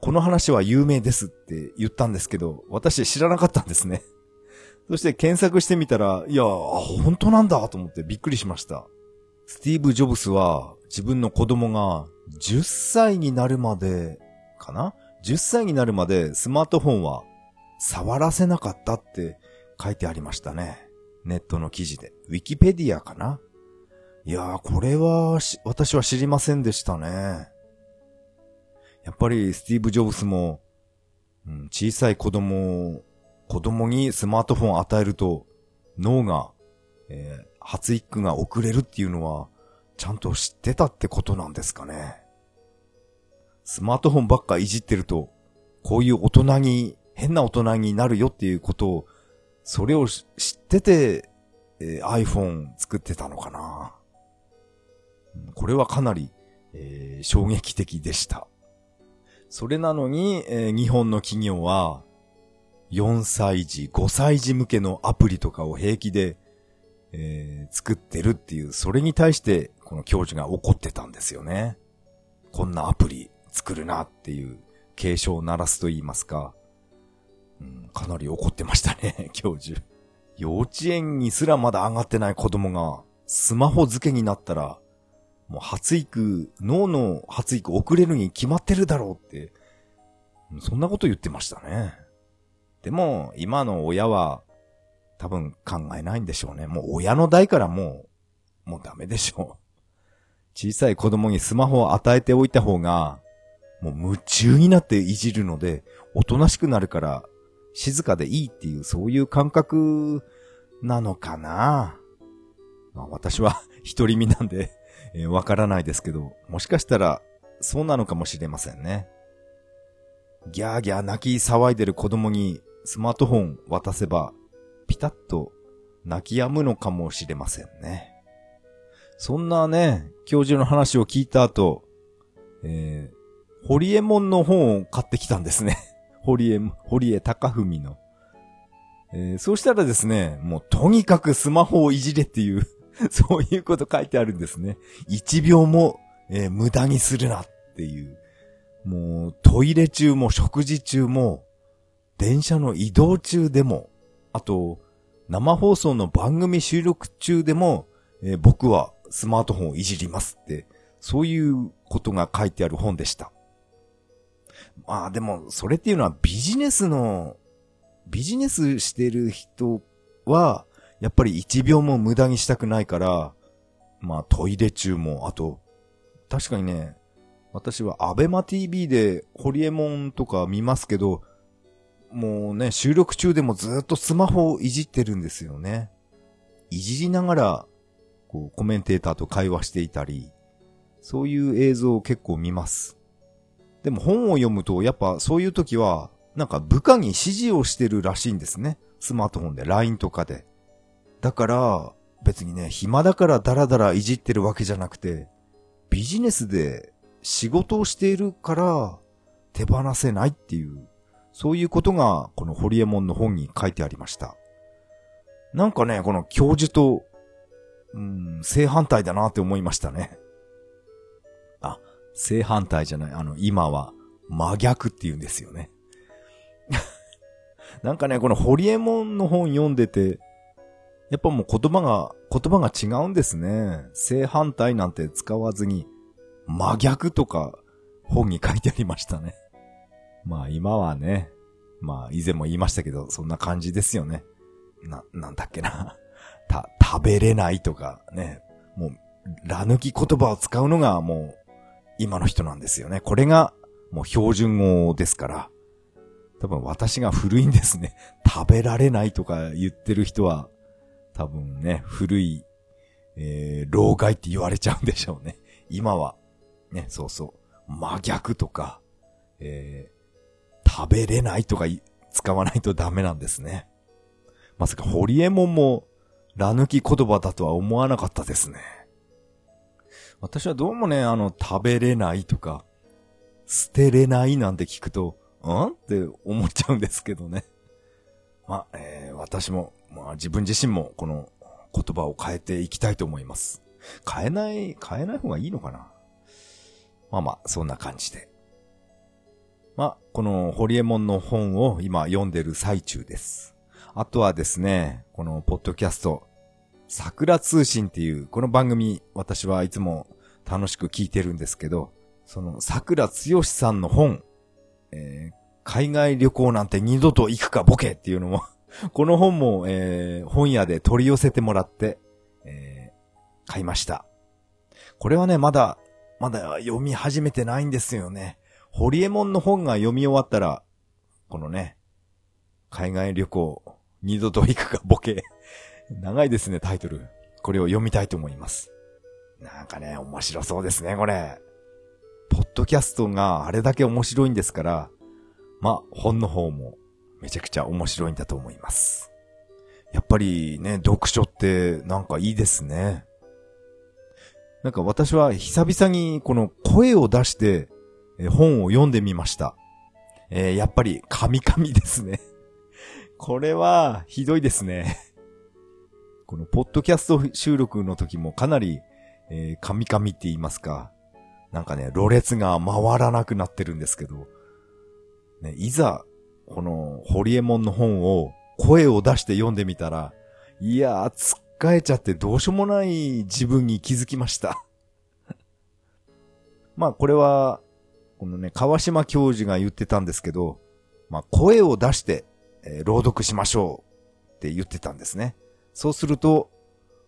この話は有名ですって言ったんですけど、私知らなかったんですね。そして検索してみたら、いや、本当なんだと思ってびっくりしました。スティーブ・ジョブスは自分の子供が10歳になるまでかな ?10 歳になるまでスマートフォンは触らせなかったって書いてありましたね。ネットの記事で。ウィキペディアかな？いやー、これは、私は知りませんでしたね。やっぱりスティーブ・ジョブスも、うん、小さい子供を子供にスマートフォンを与えると、脳が、えー、発育が遅れるっていうのは、ちゃんと知ってたってことなんですかね。スマートフォンばっかいじってると、こういう大人に、変な大人になるよっていうことを、それを知ってて、えー、iPhone 作ってたのかな。これはかなり、えー、衝撃的でした。それなのに、えー、日本の企業は、4歳児、5歳児向けのアプリとかを平気で、えー、作ってるっていう、それに対して、この教授が怒ってたんですよね。こんなアプリ作るなっていう警鐘を鳴らすと言いますか、うん、かなり怒ってましたね、教授。幼稚園にすらまだ上がってない子供が、スマホ付けになったら、もう発育、脳の発育遅れるに決まってるだろうって、そんなこと言ってましたね。でも、今の親は、多分考えないんでしょうね。もう親の代からもう、もうダメでしょう。小さい子供にスマホを与えておいた方が、もう夢中になっていじるので、おとなしくなるから、静かでいいっていう、そういう感覚なのかな？まあ私は 独り身なんで、えー、からないですけど、もしかしたら、そうなのかもしれませんね。ギャーギャー泣き騒いでる子供にスマートフォン渡せば、ピタッと泣き止むのかもしれませんね。そんなね、教授の話を聞いた後、えー、ホリエモンの本を買ってきたんですね。ホリエ、ホリエ高文の。えー、そうしたらですね、もうとにかくスマホをいじれっていう そういうこと書いてあるんですね。一秒も、えー、無駄にするなっていう。もう、トイレ中も食事中も、電車の移動中でも、あと、生放送の番組収録中でも、えー、僕はスマートフォンをいじりますって、そういうことが書いてある本でした。まあでも、それっていうのはビジネスの、ビジネスしてる人は、やっぱり一秒も無駄にしたくないから、まあトイレ中も、あと、確かにね、私はアベマ TV でホリエモンとか見ますけど、もうね、収録中でもずっとスマホをいじってるんですよね。いじりながら、こう、コメンテーターと会話していたり、そういう映像を結構見ます。でも本を読むと、やっぱそういう時は、なんか部下に指示をしてるらしいんですね。スマートフォンで、LINE とかで。だから、別にね、暇だからダラダラいじってるわけじゃなくて、ビジネスで仕事をしているから手放せないっていう、そういうことがこのホリエモンの本に書いてありました。なんかね、この教授と、うん、正反対だなって思いましたね。正反対じゃない。あの、今は真逆って言うんですよね。なんかね、このホリエモンの本読んでて、やっぱもう言葉が、言葉が違うんですね。正反対なんて使わずに、真逆とか本に書いてありましたね。まあ今はね、まあ以前も言いましたけど、そんな感じですよね。な、なんだっけな。た、食べれないとかね。もう、ら抜き言葉を使うのがもう、今の人なんですよね。これが、もう標準語ですから。多分私が古いんですね。食べられないとか言ってる人は、多分ね、古い、えー、老害って言われちゃうんでしょうね。今は、ね、そうそう、真逆とか、えー、食べれないとか使わないとダメなんですね。まさかホリエモンも、ら抜き言葉だとは思わなかったですね。私はどうもね、あの、食べれないとか、捨てれないなんて聞くと、ん？って思っちゃうんですけどね。まあ、えー、私もまあ自分自身もこの言葉を変えていきたいと思います。変えない、変えない方がいいのかな？まあまあ、そんな感じで。まあ、このホリエモンの本を今読んでる最中です。あとはですね、このポッドキャスト、桜通信っていうこの番組、私はいつも楽しく聞いてるんですけど、その桜つよしさんの本、えー、海外旅行なんて二度と行くかボケっていうのも この本も、えー、本屋で取り寄せてもらって、えー、買いました。これはね、まだ、まだ読み始めてないんですよね。ホリエモンの本が読み終わったら、このね、海外旅行、二度と行くかボケ。長いですね、タイトル。これを読みたいと思います。なんかね、面白そうですね、これ。ポッドキャストがあれだけ面白いんですから、ま本の方もめちゃくちゃ面白いんだと思います。やっぱりね、読書ってなんかいいですね。なんか私は久々にこの声を出して本を読んでみました。えー、やっぱり神々ですね。これはひどいですね。このポッドキャスト収録の時もかなり、えー、神々って言いますか。なんかね、ろれが回らなくなってるんですけど、ね、いざこの、ホリエモンの本を声を出して読んでみたら、いやー、つっかえちゃってどうしようもない自分に気づきました。まあ、これは、このね、川島教授が言ってたんですけど、まあ、声を出して、えー、朗読しましょうって言ってたんですね。そうすると、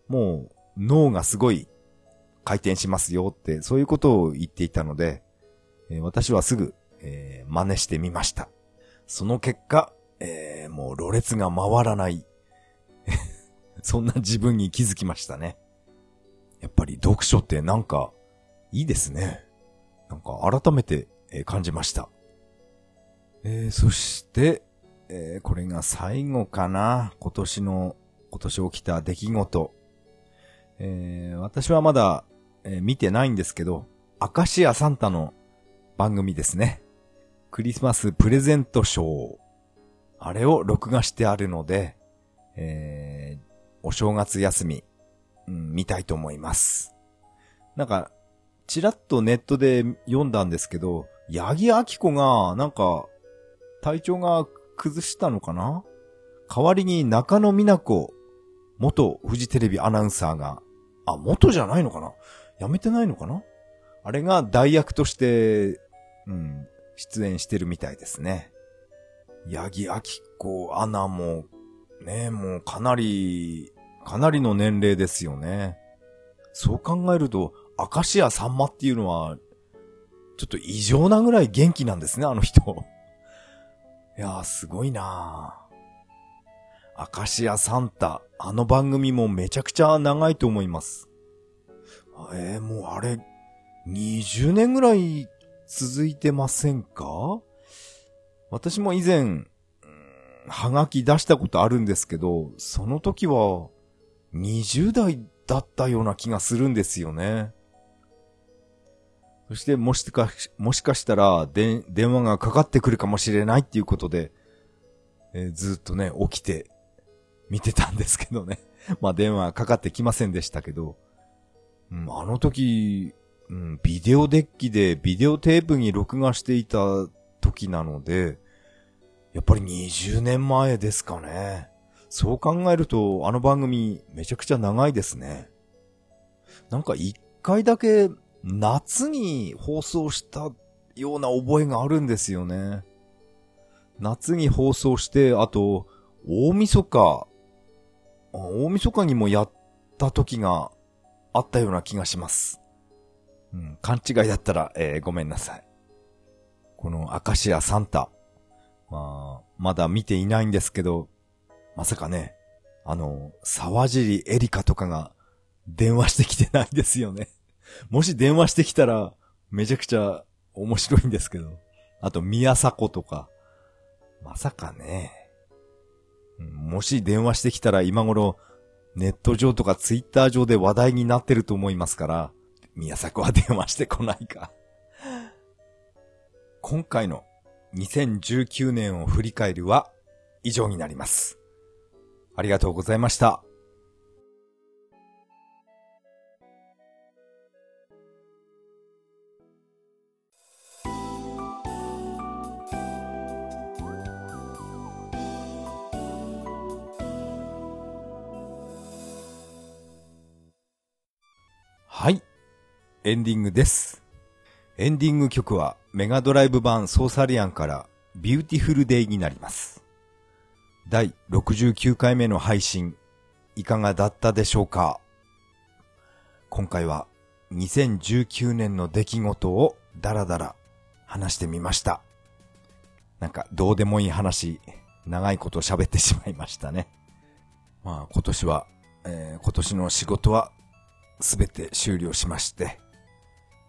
もう脳がすごい回転しますよって、そういうことを言っていたので、えー、私はすぐ、えー、真似してみました。その結果、えー、もう、ろれつが回らない。そんな自分に気づきましたね。やっぱり読書ってなんか、いいですね。なんか改めて、えー、感じました。えー、そして、えー、これが最後かな。今年の、今年起きた出来事。えー、私はまだ、えー、見てないんですけど、アカシアサンタの番組ですね。クリスマスプレゼントショー。あれを録画してあるので、えー、お正月休み、うん、見たいと思います。なんか、ちらっとネットで読んだんですけど、八木明子が、なんか、体調が崩したのかな？代わりに中野美奈子、元フジテレビアナウンサーが、あ、元じゃないのかな？やめてないのかな？あれが代役として、うん、出演してるみたいですね。八木明子アナも、ね、もうかなり、かなりの年齢ですよね。そう考えると、明石家さんまっていうのは、ちょっと異常なぐらい元気なんですね、あの人。いやー、すごいなー。明石家サンタ、あの番組もめちゃくちゃ長いと思います。えー、もうあれ、20年ぐらい続いてませんか？私も以前、はがき出したことあるんですけど、その時は20代だったような気がするんですよね。そしてもしか、もしかしたら、で、電話がかかってくるかもしれないっていうことで、えー、ずっとね、起きて、見てたんですけどね。まあ電話かかってきませんでしたけど、うん、あの時、うん、ビデオデッキでビデオテープに録画していた時なので、やっぱり20年前ですかね。そう考えると、あの番組めちゃくちゃ長いですね。なんか一回だけ夏に放送したような覚えがあるんですよね。夏に放送して、あと、大晦日、大晦日にもやった時があったような気がします。うん、勘違いだったら、えー、ごめんなさい。このアカシアサンタ。まあ、まだ見ていないんですけど、まさかね、あの、沢尻エリカとかが電話してきてないですよね。もし電話してきたら、めちゃくちゃ面白いんですけど。あと、宮迫とか。まさかね。もし電話してきたら今頃、ネット上とかツイッター上で話題になってると思いますから、宮迫は電話してこないか。今回の2019年を振り返るは以上になります。ありがとうございました。はい。エンディングです。エンディング曲はメガドライブ版ソーサリアンからビューティフルデイになります。第69回目の配信、いかがだったでしょうか？今回は2019年の出来事をダラダラ話してみました。なんかどうでもいい話、長いこと喋ってしまいましたね。まあ今年は、えー、今年の仕事はすべて終了しまして、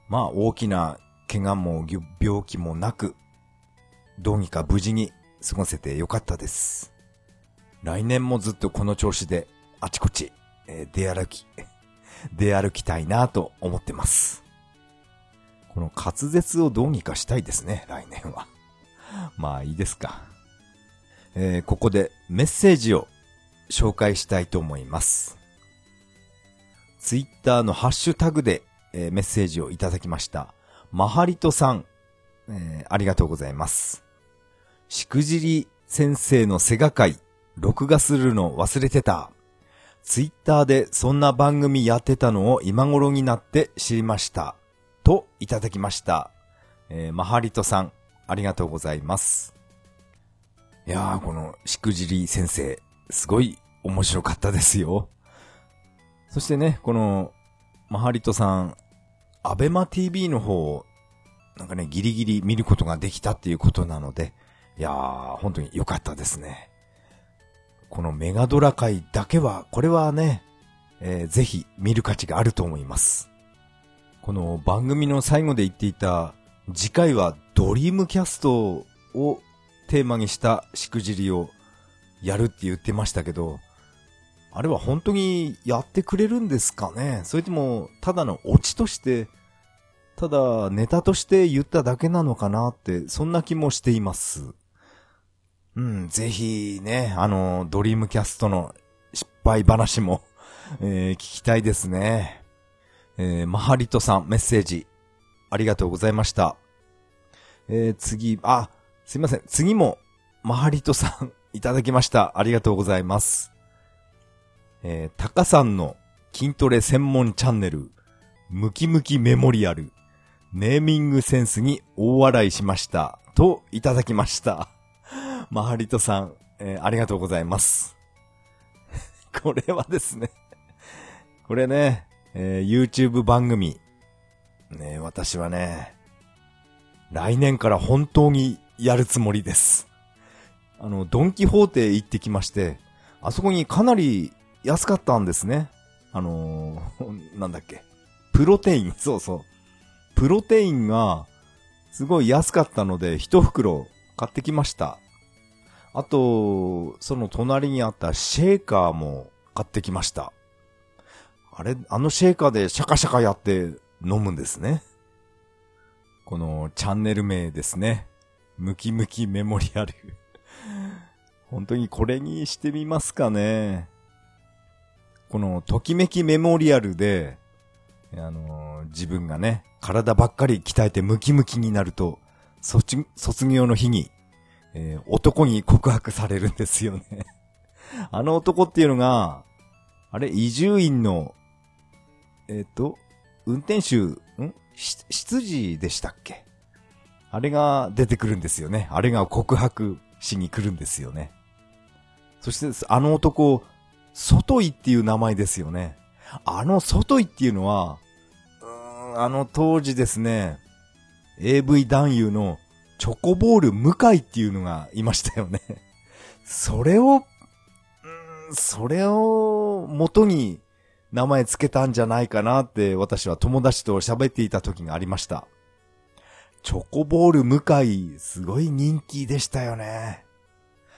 まあ大きな怪我も病気もなく、どうにか無事に過ごせてよかったです。来年もずっとこの調子であちこち、えー、出歩き、出歩きたいなと思ってます。この滑舌をどうにかしたいですね、来年は。まあいいですか。えー、ここでメッセージを紹介したいと思います。ツイッターのハッシュタグで、えー、メッセージをいただきました。マハリトさん、えー、ありがとうございます。しくじり先生の背が会、録画するの忘れてた。ツイッターでそんな番組やってたのを今頃になって知りました。といただきました。えー、マハリトさん、ありがとうございます。いやー、このしくじり先生、すごい面白かったですよ。そしてね、この、マハリトさん、アベマ TV の方を、なんかね、ギリギリ見ることができたっていうことなので、いやー、本当に良かったですね。このメガドラ界だけは、これはね、えー、ぜひ見る価値があると思います。この番組の最後で言っていた、次回はドリームキャストをテーマにしたしくじりをやるって言ってましたけど、あれは本当にやってくれるんですかね？それとも、ただのオチとして、ただネタとして言っただけなのかなって、そんな気もしています。うん、ぜひね、あの、ドリームキャストの失敗話も えー、聞きたいですね。えー、マハリトさん、メッセージ、ありがとうございました。えー、次、あ、すいません。次も、マハリトさん、いただきました。ありがとうございます。えー、タカさんの筋トレ専門チャンネル、ムキムキメモリアル、ネーミングセンスに大笑いしました。と、いただきました。マハリトさん、えー、ありがとうございます。これはですねこれね、えー、YouTube 番組。ね、私はね、来年から本当にやるつもりです。あの、ドンキホーテ行ってきまして、あそこにかなり安かったんですね。あのー、なんだっけ。プロテイン、そうそう。プロテインが、すごい安かったので、一袋買ってきました。あと、その隣にあったシェーカーも買ってきました。あれ、あのシェーカーでシャカシャカやって飲むんですね。このチャンネル名ですね。ムキムキメモリアル 本当にこれにしてみますかね。このときめきメモリアルで、あのー、自分がね、体ばっかり鍛えてムキムキになると、卒業の日に、えー、男に告白されるんですよね あの男っていうのが、あれ、移住院のえっ、ー、と、運転手、ん？執事でしたっけ？あれが出てくるんですよね。あれが告白しに来るんですよね。そして、あの男、外井っていう名前ですよね。あの外井っていうのは、あの当時ですね、AV 男優のチョコボール向井っていうのがいましたよね。それを、それを元に名前つけたんじゃないかなって私は友達と喋っていた時がありました。チョコボール向井、すごい人気でしたよね。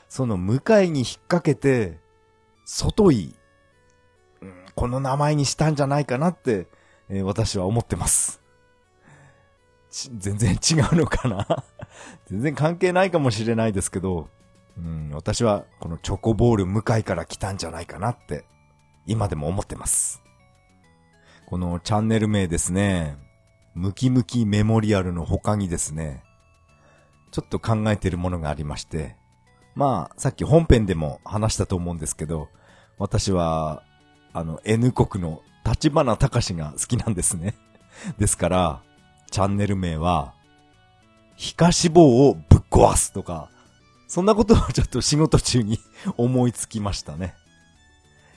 その向井に引っ掛けて、外井、うん、この名前にしたんじゃないかなって、えー、私は思ってます。全然違うのかな？全然関係ないかもしれないですけど、うん、私はこのチョコボール向井から来たんじゃないかなって今でも思ってます。このチャンネル名ですね、ムキムキメモリアルの他にですね、ちょっと考えてるものがありまして、まあ、さっき本編でも話したと思うんですけど、私は、あの、N 国の立花隆が好きなんですね。ですから、チャンネル名は、皮下脂肪をぶっ壊すとか、そんなことをちょっと仕事中に 思いつきましたね。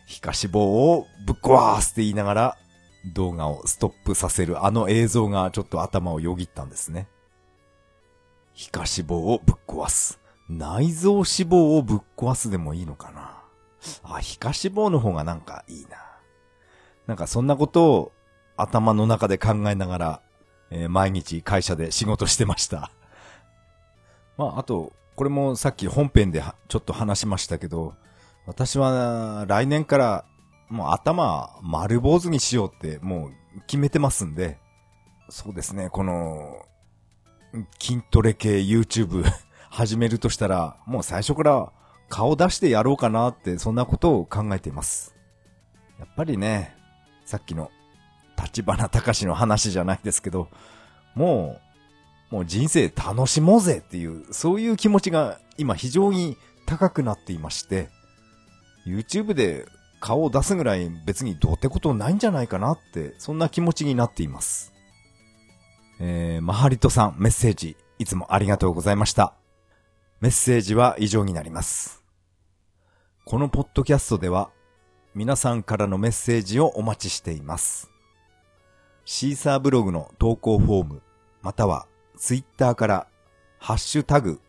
皮下脂肪をぶっ壊すって言いながら動画をストップさせるあの映像がちょっと頭をよぎったんですね。皮下脂肪をぶっ壊す。内臓脂肪をぶっ壊すでもいいのかな。あ、皮下脂肪の方がなんかいいな。なんかそんなことを頭の中で考えながら、えー、毎日会社で仕事してました。まあ、あと、これもさっき本編でちょっと話しましたけど、私は来年からもう頭丸坊主にしようってもう決めてますんで、そうですね、この筋トレ系 YouTube 始めるとしたら、もう最初から顔出してやろうかなって、そんなことを考えています。やっぱりね、さっきの立花隆の話じゃないですけど、もう、もう人生楽しもうぜっていう、そういう気持ちが今非常に高くなっていまして、YouTube で顔を出すぐらい別にどうってことないんじゃないかなって、そんな気持ちになっています。えー、マハリトさんメッセージ、いつもありがとうございました。メッセージは以上になります。このポッドキャストでは、皆さんからのメッセージをお待ちしています。シーサーブログの投稿フォーム、またはツイッターから、ハッシュタグ、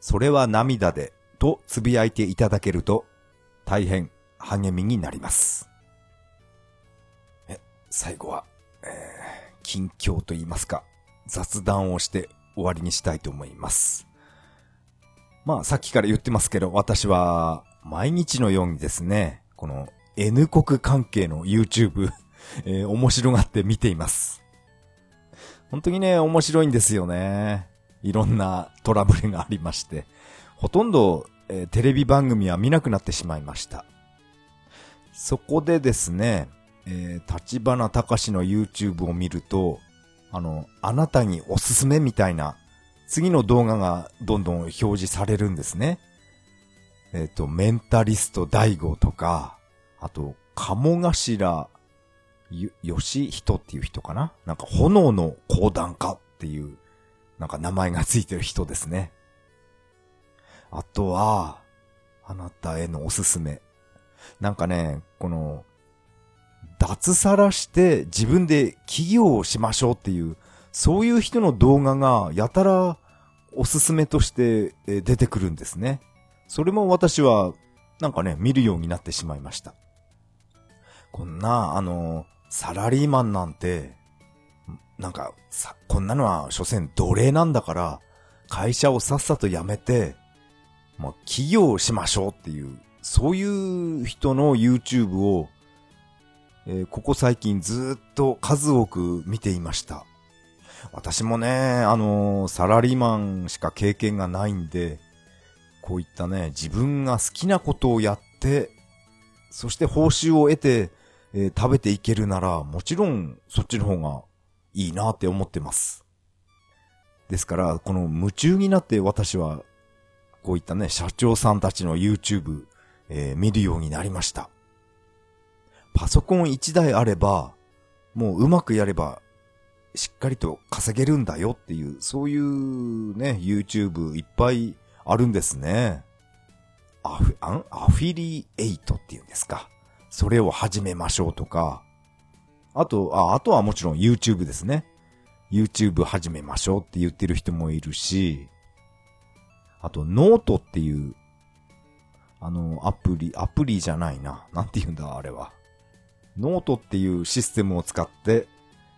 それは涙でとつぶやいていただけると大変励みになります。え、最後は、えー、近況と言いますか、雑談をして終わりにしたいと思います。まあ、さっきから言ってますけど、私は、毎日のようにですね、この N 国関係の YouTube えー、面白がって見ています。本当にね、面白いんですよね。いろんなトラブルがありまして。ほとんどえー、テレビ番組は見なくなってしまいました。そこでですね、えー、立花隆の YouTube を見ると、あの、あなたにおすすめみたいな、次の動画がどんどん表示されるんですね。えっ、と、メンタリスト大悟とか、あと、鴨頭よ、よし人っていう人かな？なんか炎の講談家っていう、なんか名前がついてる人ですね。あとは、あなたへのおすすめ。なんかね、この、脱サラして自分で起業をしましょうっていう、そういう人の動画がやたらおすすめとして出てくるんですね。それも私はなんかね、見るようになってしまいました。こんな、あの、サラリーマンなんて、なんか、さ、こんなのは、所詮奴隷なんだから、会社をさっさと辞めて、もう起業しましょうっていう、そういう人の YouTube を、えー、ここ最近ずっと数多く見ていました。私もね、あのー、サラリーマンしか経験がないんで、こういったね、自分が好きなことをやって、そして報酬を得て、えー、食べていけるなら、もちろんそっちの方がいいなって思ってます。ですから、この夢中になって私は、こういったね、社長さんたちの YouTube、えー、見るようになりました。パソコン1台あれば、もううまくやれば、しっかりと稼げるんだよっていう、そういうね、YouTube いっぱいあるんですね。アフ、アフィリエイトっていうんですか。それを始めましょうとか、あと、あ、あとはもちろん YouTube ですね。YouTube 始めましょうって言ってる人もいるし、あとノートっていう、あの、アプリ、アプリじゃないな。なんて言うんだ、あれは。ノートっていうシステムを使って、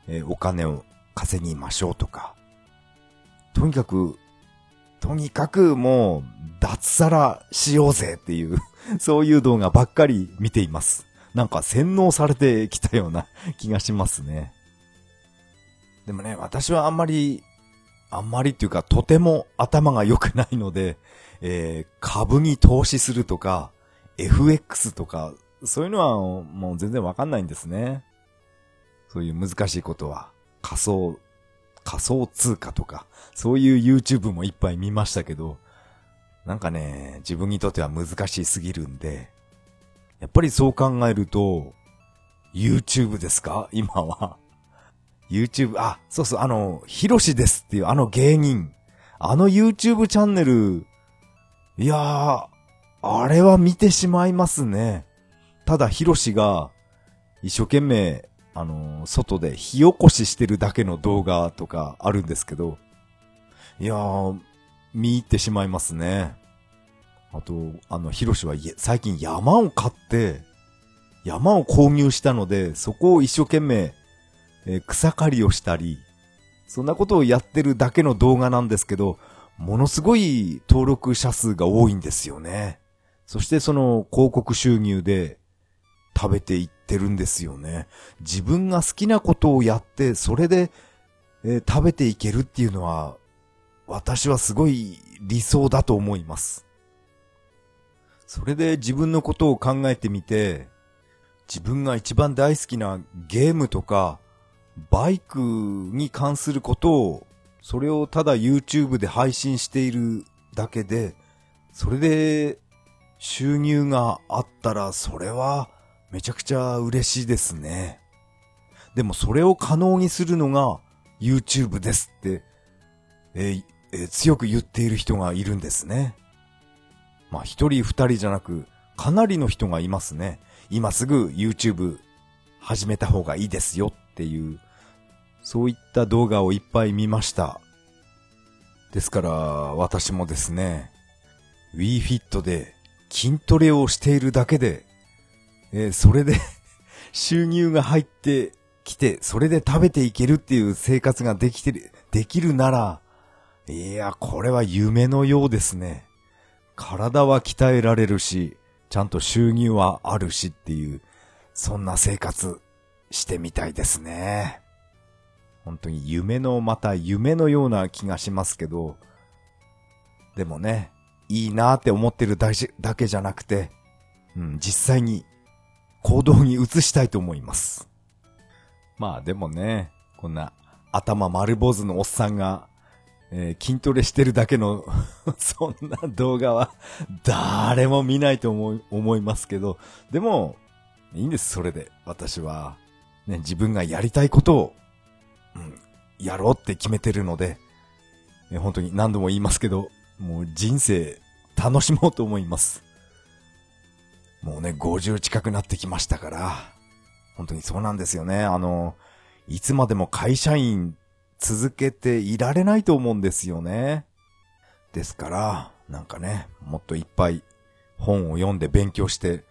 えー、お金を稼ぎましょうとか。とにかく、とにかくもう、脱サラしようぜっていう そういう動画ばっかり見ています。なんか洗脳されてきたような気がしますね。でもね、私はあんまり、あんまりっていうかとても頭が良くないので、えー、株に投資するとか、FX とか、そういうのはもう全然わかんないんですね。そういう難しいことは。仮想、仮想通貨とか、そういう YouTube もいっぱい見ましたけど、なんかね、自分にとっては難しすぎるんで、やっぱりそう考えると、YouTube ですか？今は。YouTube、あ、そうそう、あの、ヒロシですっていうあの芸人。あの YouTube チャンネル、いやー、あれは見てしまいますね。ただヒロシが、一生懸命、あの外で火起こししてるだけの動画とかあるんですけど、いやー、見入ってしまいますね。あと、あの、ヒロシは最近山を買って、山を購入したので、そこを一生懸命、えー、草刈りをしたり、そんなことをやってるだけの動画なんですけど、ものすごい登録者数が多いんですよね。そしてその広告収入で食べていってるんですよね。自分が好きなことをやって、それで、えー、食べていけるっていうのは、私はすごい理想だと思います。それで自分のことを考えてみて、自分が一番大好きなゲームとか、バイクに関することを、それをただ YouTube で配信しているだけで、それで収入があったら、それはめちゃくちゃ嬉しいですね。でもそれを可能にするのが YouTube ですって、えーえー、強く言っている人がいるんですね。まあ一人二人じゃなく、かなりの人がいますね。今すぐ YouTube 始めた方がいいですよっていう、そういった動画をいっぱい見ました。ですから、私もですね、WeFit で筋トレをしているだけで、えー、それで 収入が入ってきて、それで食べていけるっていう生活ができてる、できるなら、いや、これは夢のようですね。体は鍛えられるし、ちゃんと収入はあるしっていう、そんな生活してみたいですね。本当に夢のまた夢のような気がしますけど、でもね、いいなーって思ってるだけじゃなくて、うん、実際に行動に移したいと思います。まあでもね、こんな頭丸坊主のおっさんがえー、筋トレしてるだけの そんな動画は誰も見ないと思い、思いますけど、でも、いいんです、それで。私は、ね、自分がやりたいことを、うん、やろうって決めてるので、本当に何度も言いますけど、もう人生楽しもうと思います。もうね、50近くなってきましたから、本当にそうなんですよね。あの、いつまでも会社員続けていられないと思うんですよね。ですから、なんかね、もっといっぱい本を読んで勉強して、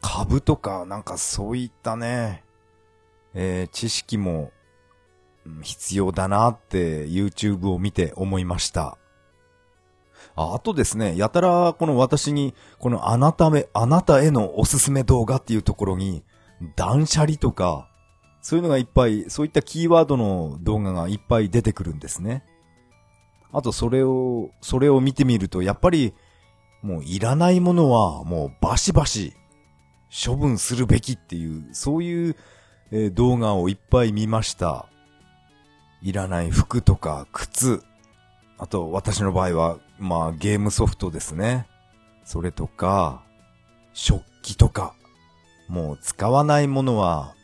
株とかなんかそういったね、えー、知識も必要だなって YouTube を見て思いました。あとですね、やたらこの私に、このあなため、あなたへのおすすめ動画っていうところに、断捨離とか、そういうのがいっぱい、そういったキーワードの動画がいっぱい出てくるんですね。あとそれを、それを見てみると、やっぱり、もういらないものはもうバシバシ処分するべきっていう、そういう、動画をいっぱい見ました。いらない服とか靴、あと私の場合は、まあゲームソフトですね。それとか、食器とか、もう使わないものは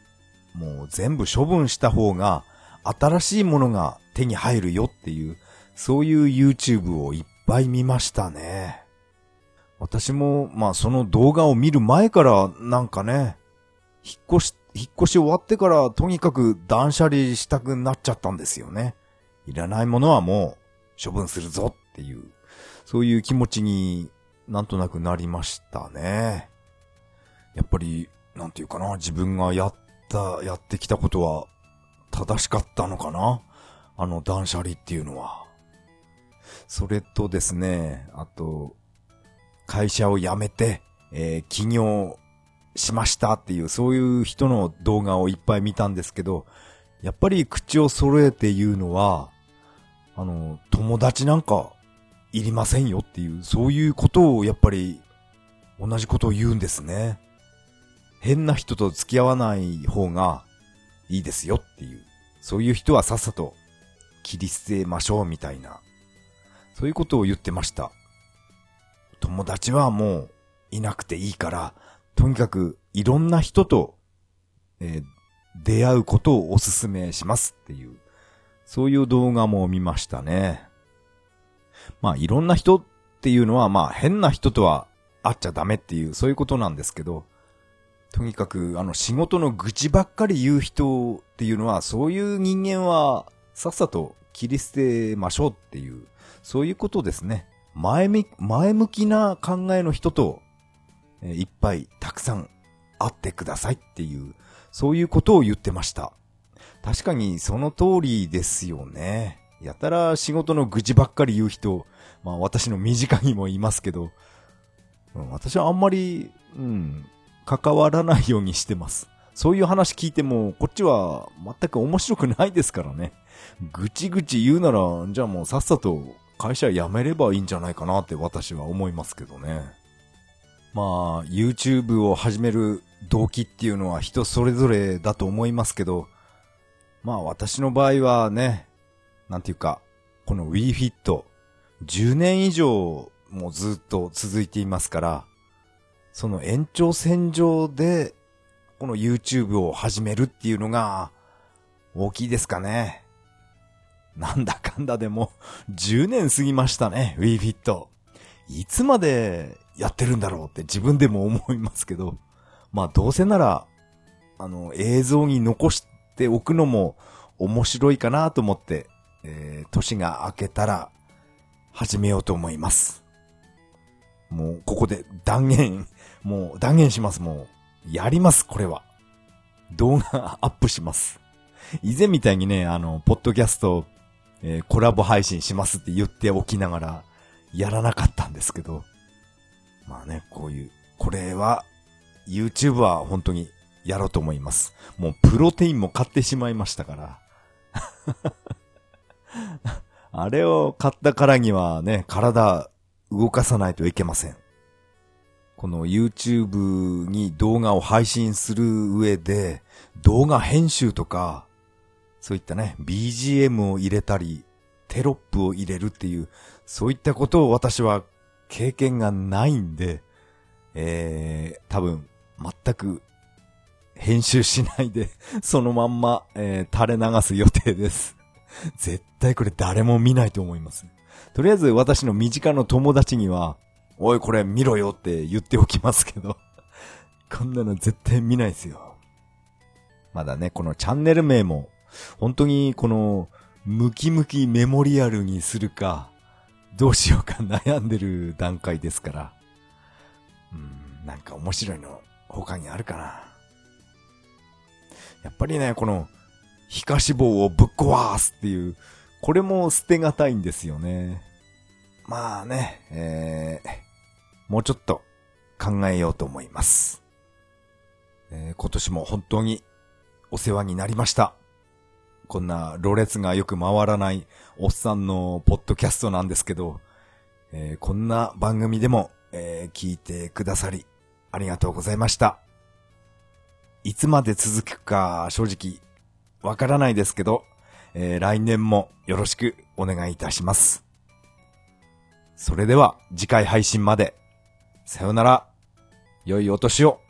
もう全部処分した方が新しいものが手に入るよっていう、そういう YouTube をいっぱい見ましたね。私も、まあその動画を見る前からなんかね、引っ越し、引っ越し終わってからとにかく断捨離したくなっちゃったんですよね。いらないものはもう処分するぞっていう、そういう気持ちになんとなくなりましたね。やっぱり、なんていうかな、自分がやったやってきたことは正しかったのかな？あの断捨離っていうのは。それとですね、あと、会社を辞めて、えー、起業しましたっていう、そういう人の動画をいっぱい見たんですけど、やっぱり口を揃えて言うのは、あの、友達なんかいりませんよっていう、そういうことをやっぱり同じことを言うんですね。変な人と付き合わない方がいいですよっていう。そういう人はさっさと切り捨てましょうみたいな。そういうことを言ってました。友達はもういなくていいから、とにかくいろんな人と、えー、出会うことをお勧めしますっていう、そういう動画も見ましたね。まあいろんな人っていうのはまあ変な人とは会っちゃダメっていう、そういうことなんですけど、とにかく、あの、仕事の愚痴ばっかり言う人っていうのは、そういう人間は、さっさと切り捨てましょうっていう、そういうことですね。前み、前向きな考えの人と、えいっぱいたくさん会ってくださいっていう、そういうことを言ってました。確かにその通りですよね。やたら仕事の愚痴ばっかり言う人、まあ私の身近にもいますけど、私はあんまり、うん、関わらないようにしてます。そういう話聞いても、こっちは全く面白くないですからね。ぐちぐち言うなら、じゃあもうさっさと会社辞めればいいんじゃないかなって私は思いますけどね。まあ、YouTube を始める動機っていうのは人それぞれだと思いますけど、まあ私の場合はね、なんていうか、この WeFit、10年以上もずっと続いていますから、その延長線上で、この YouTube を始めるっていうのが、大きいですかね。なんだかんだでも、10年過ぎましたね、WeFit。いつまでやってるんだろうって自分でも思いますけど、まあどうせなら、あの、映像に残しておくのも面白いかなと思って、えー、年が明けたら始めようと思います。もう、ここで断言 もう断言します、もう。やります、これは。動画アップします。以前みたいにね、あの、ポッドキャスト、えー、コラボ配信しますって言っておきながら、やらなかったんですけど。まあね、こういう、これは、YouTube は本当にやろうと思います。もうプロテインも買ってしまいましたから。あれを買ったからにはね、体動かさないといけません。この YouTube に動画を配信する上で、動画編集とか、そういったね、BGM を入れたり、テロップを入れるっていう、そういったことを私は経験がないんで、えー、多分、全く編集しないで、そのまんま、えー、垂れ流す予定です。絶対これ誰も見ないと思います。とりあえず私の身近の友達には、おいこれ見ろよって言っておきますけど、こんなの絶対見ないですよ。まだね、このチャンネル名も、本当にこの、ムキムキメモリアルにするか、どうしようか悩んでる段階ですから。うん、なんか面白いの他にあるかな。やっぱりね、この、皮下脂肪をぶっ壊すっていう、これも捨てがたいんですよね。まあね、えー、もうちょっと考えようと思います。えー、今年も本当にお世話になりました。こんな、ろれつがよく回らないおっさんのポッドキャストなんですけど、えー、こんな番組でも、えー、聞いてくださり、ありがとうございました。いつまで続くか正直わからないですけど、えー、来年もよろしくお願いいたします。それでは次回配信まで。さよなら。良いお年を。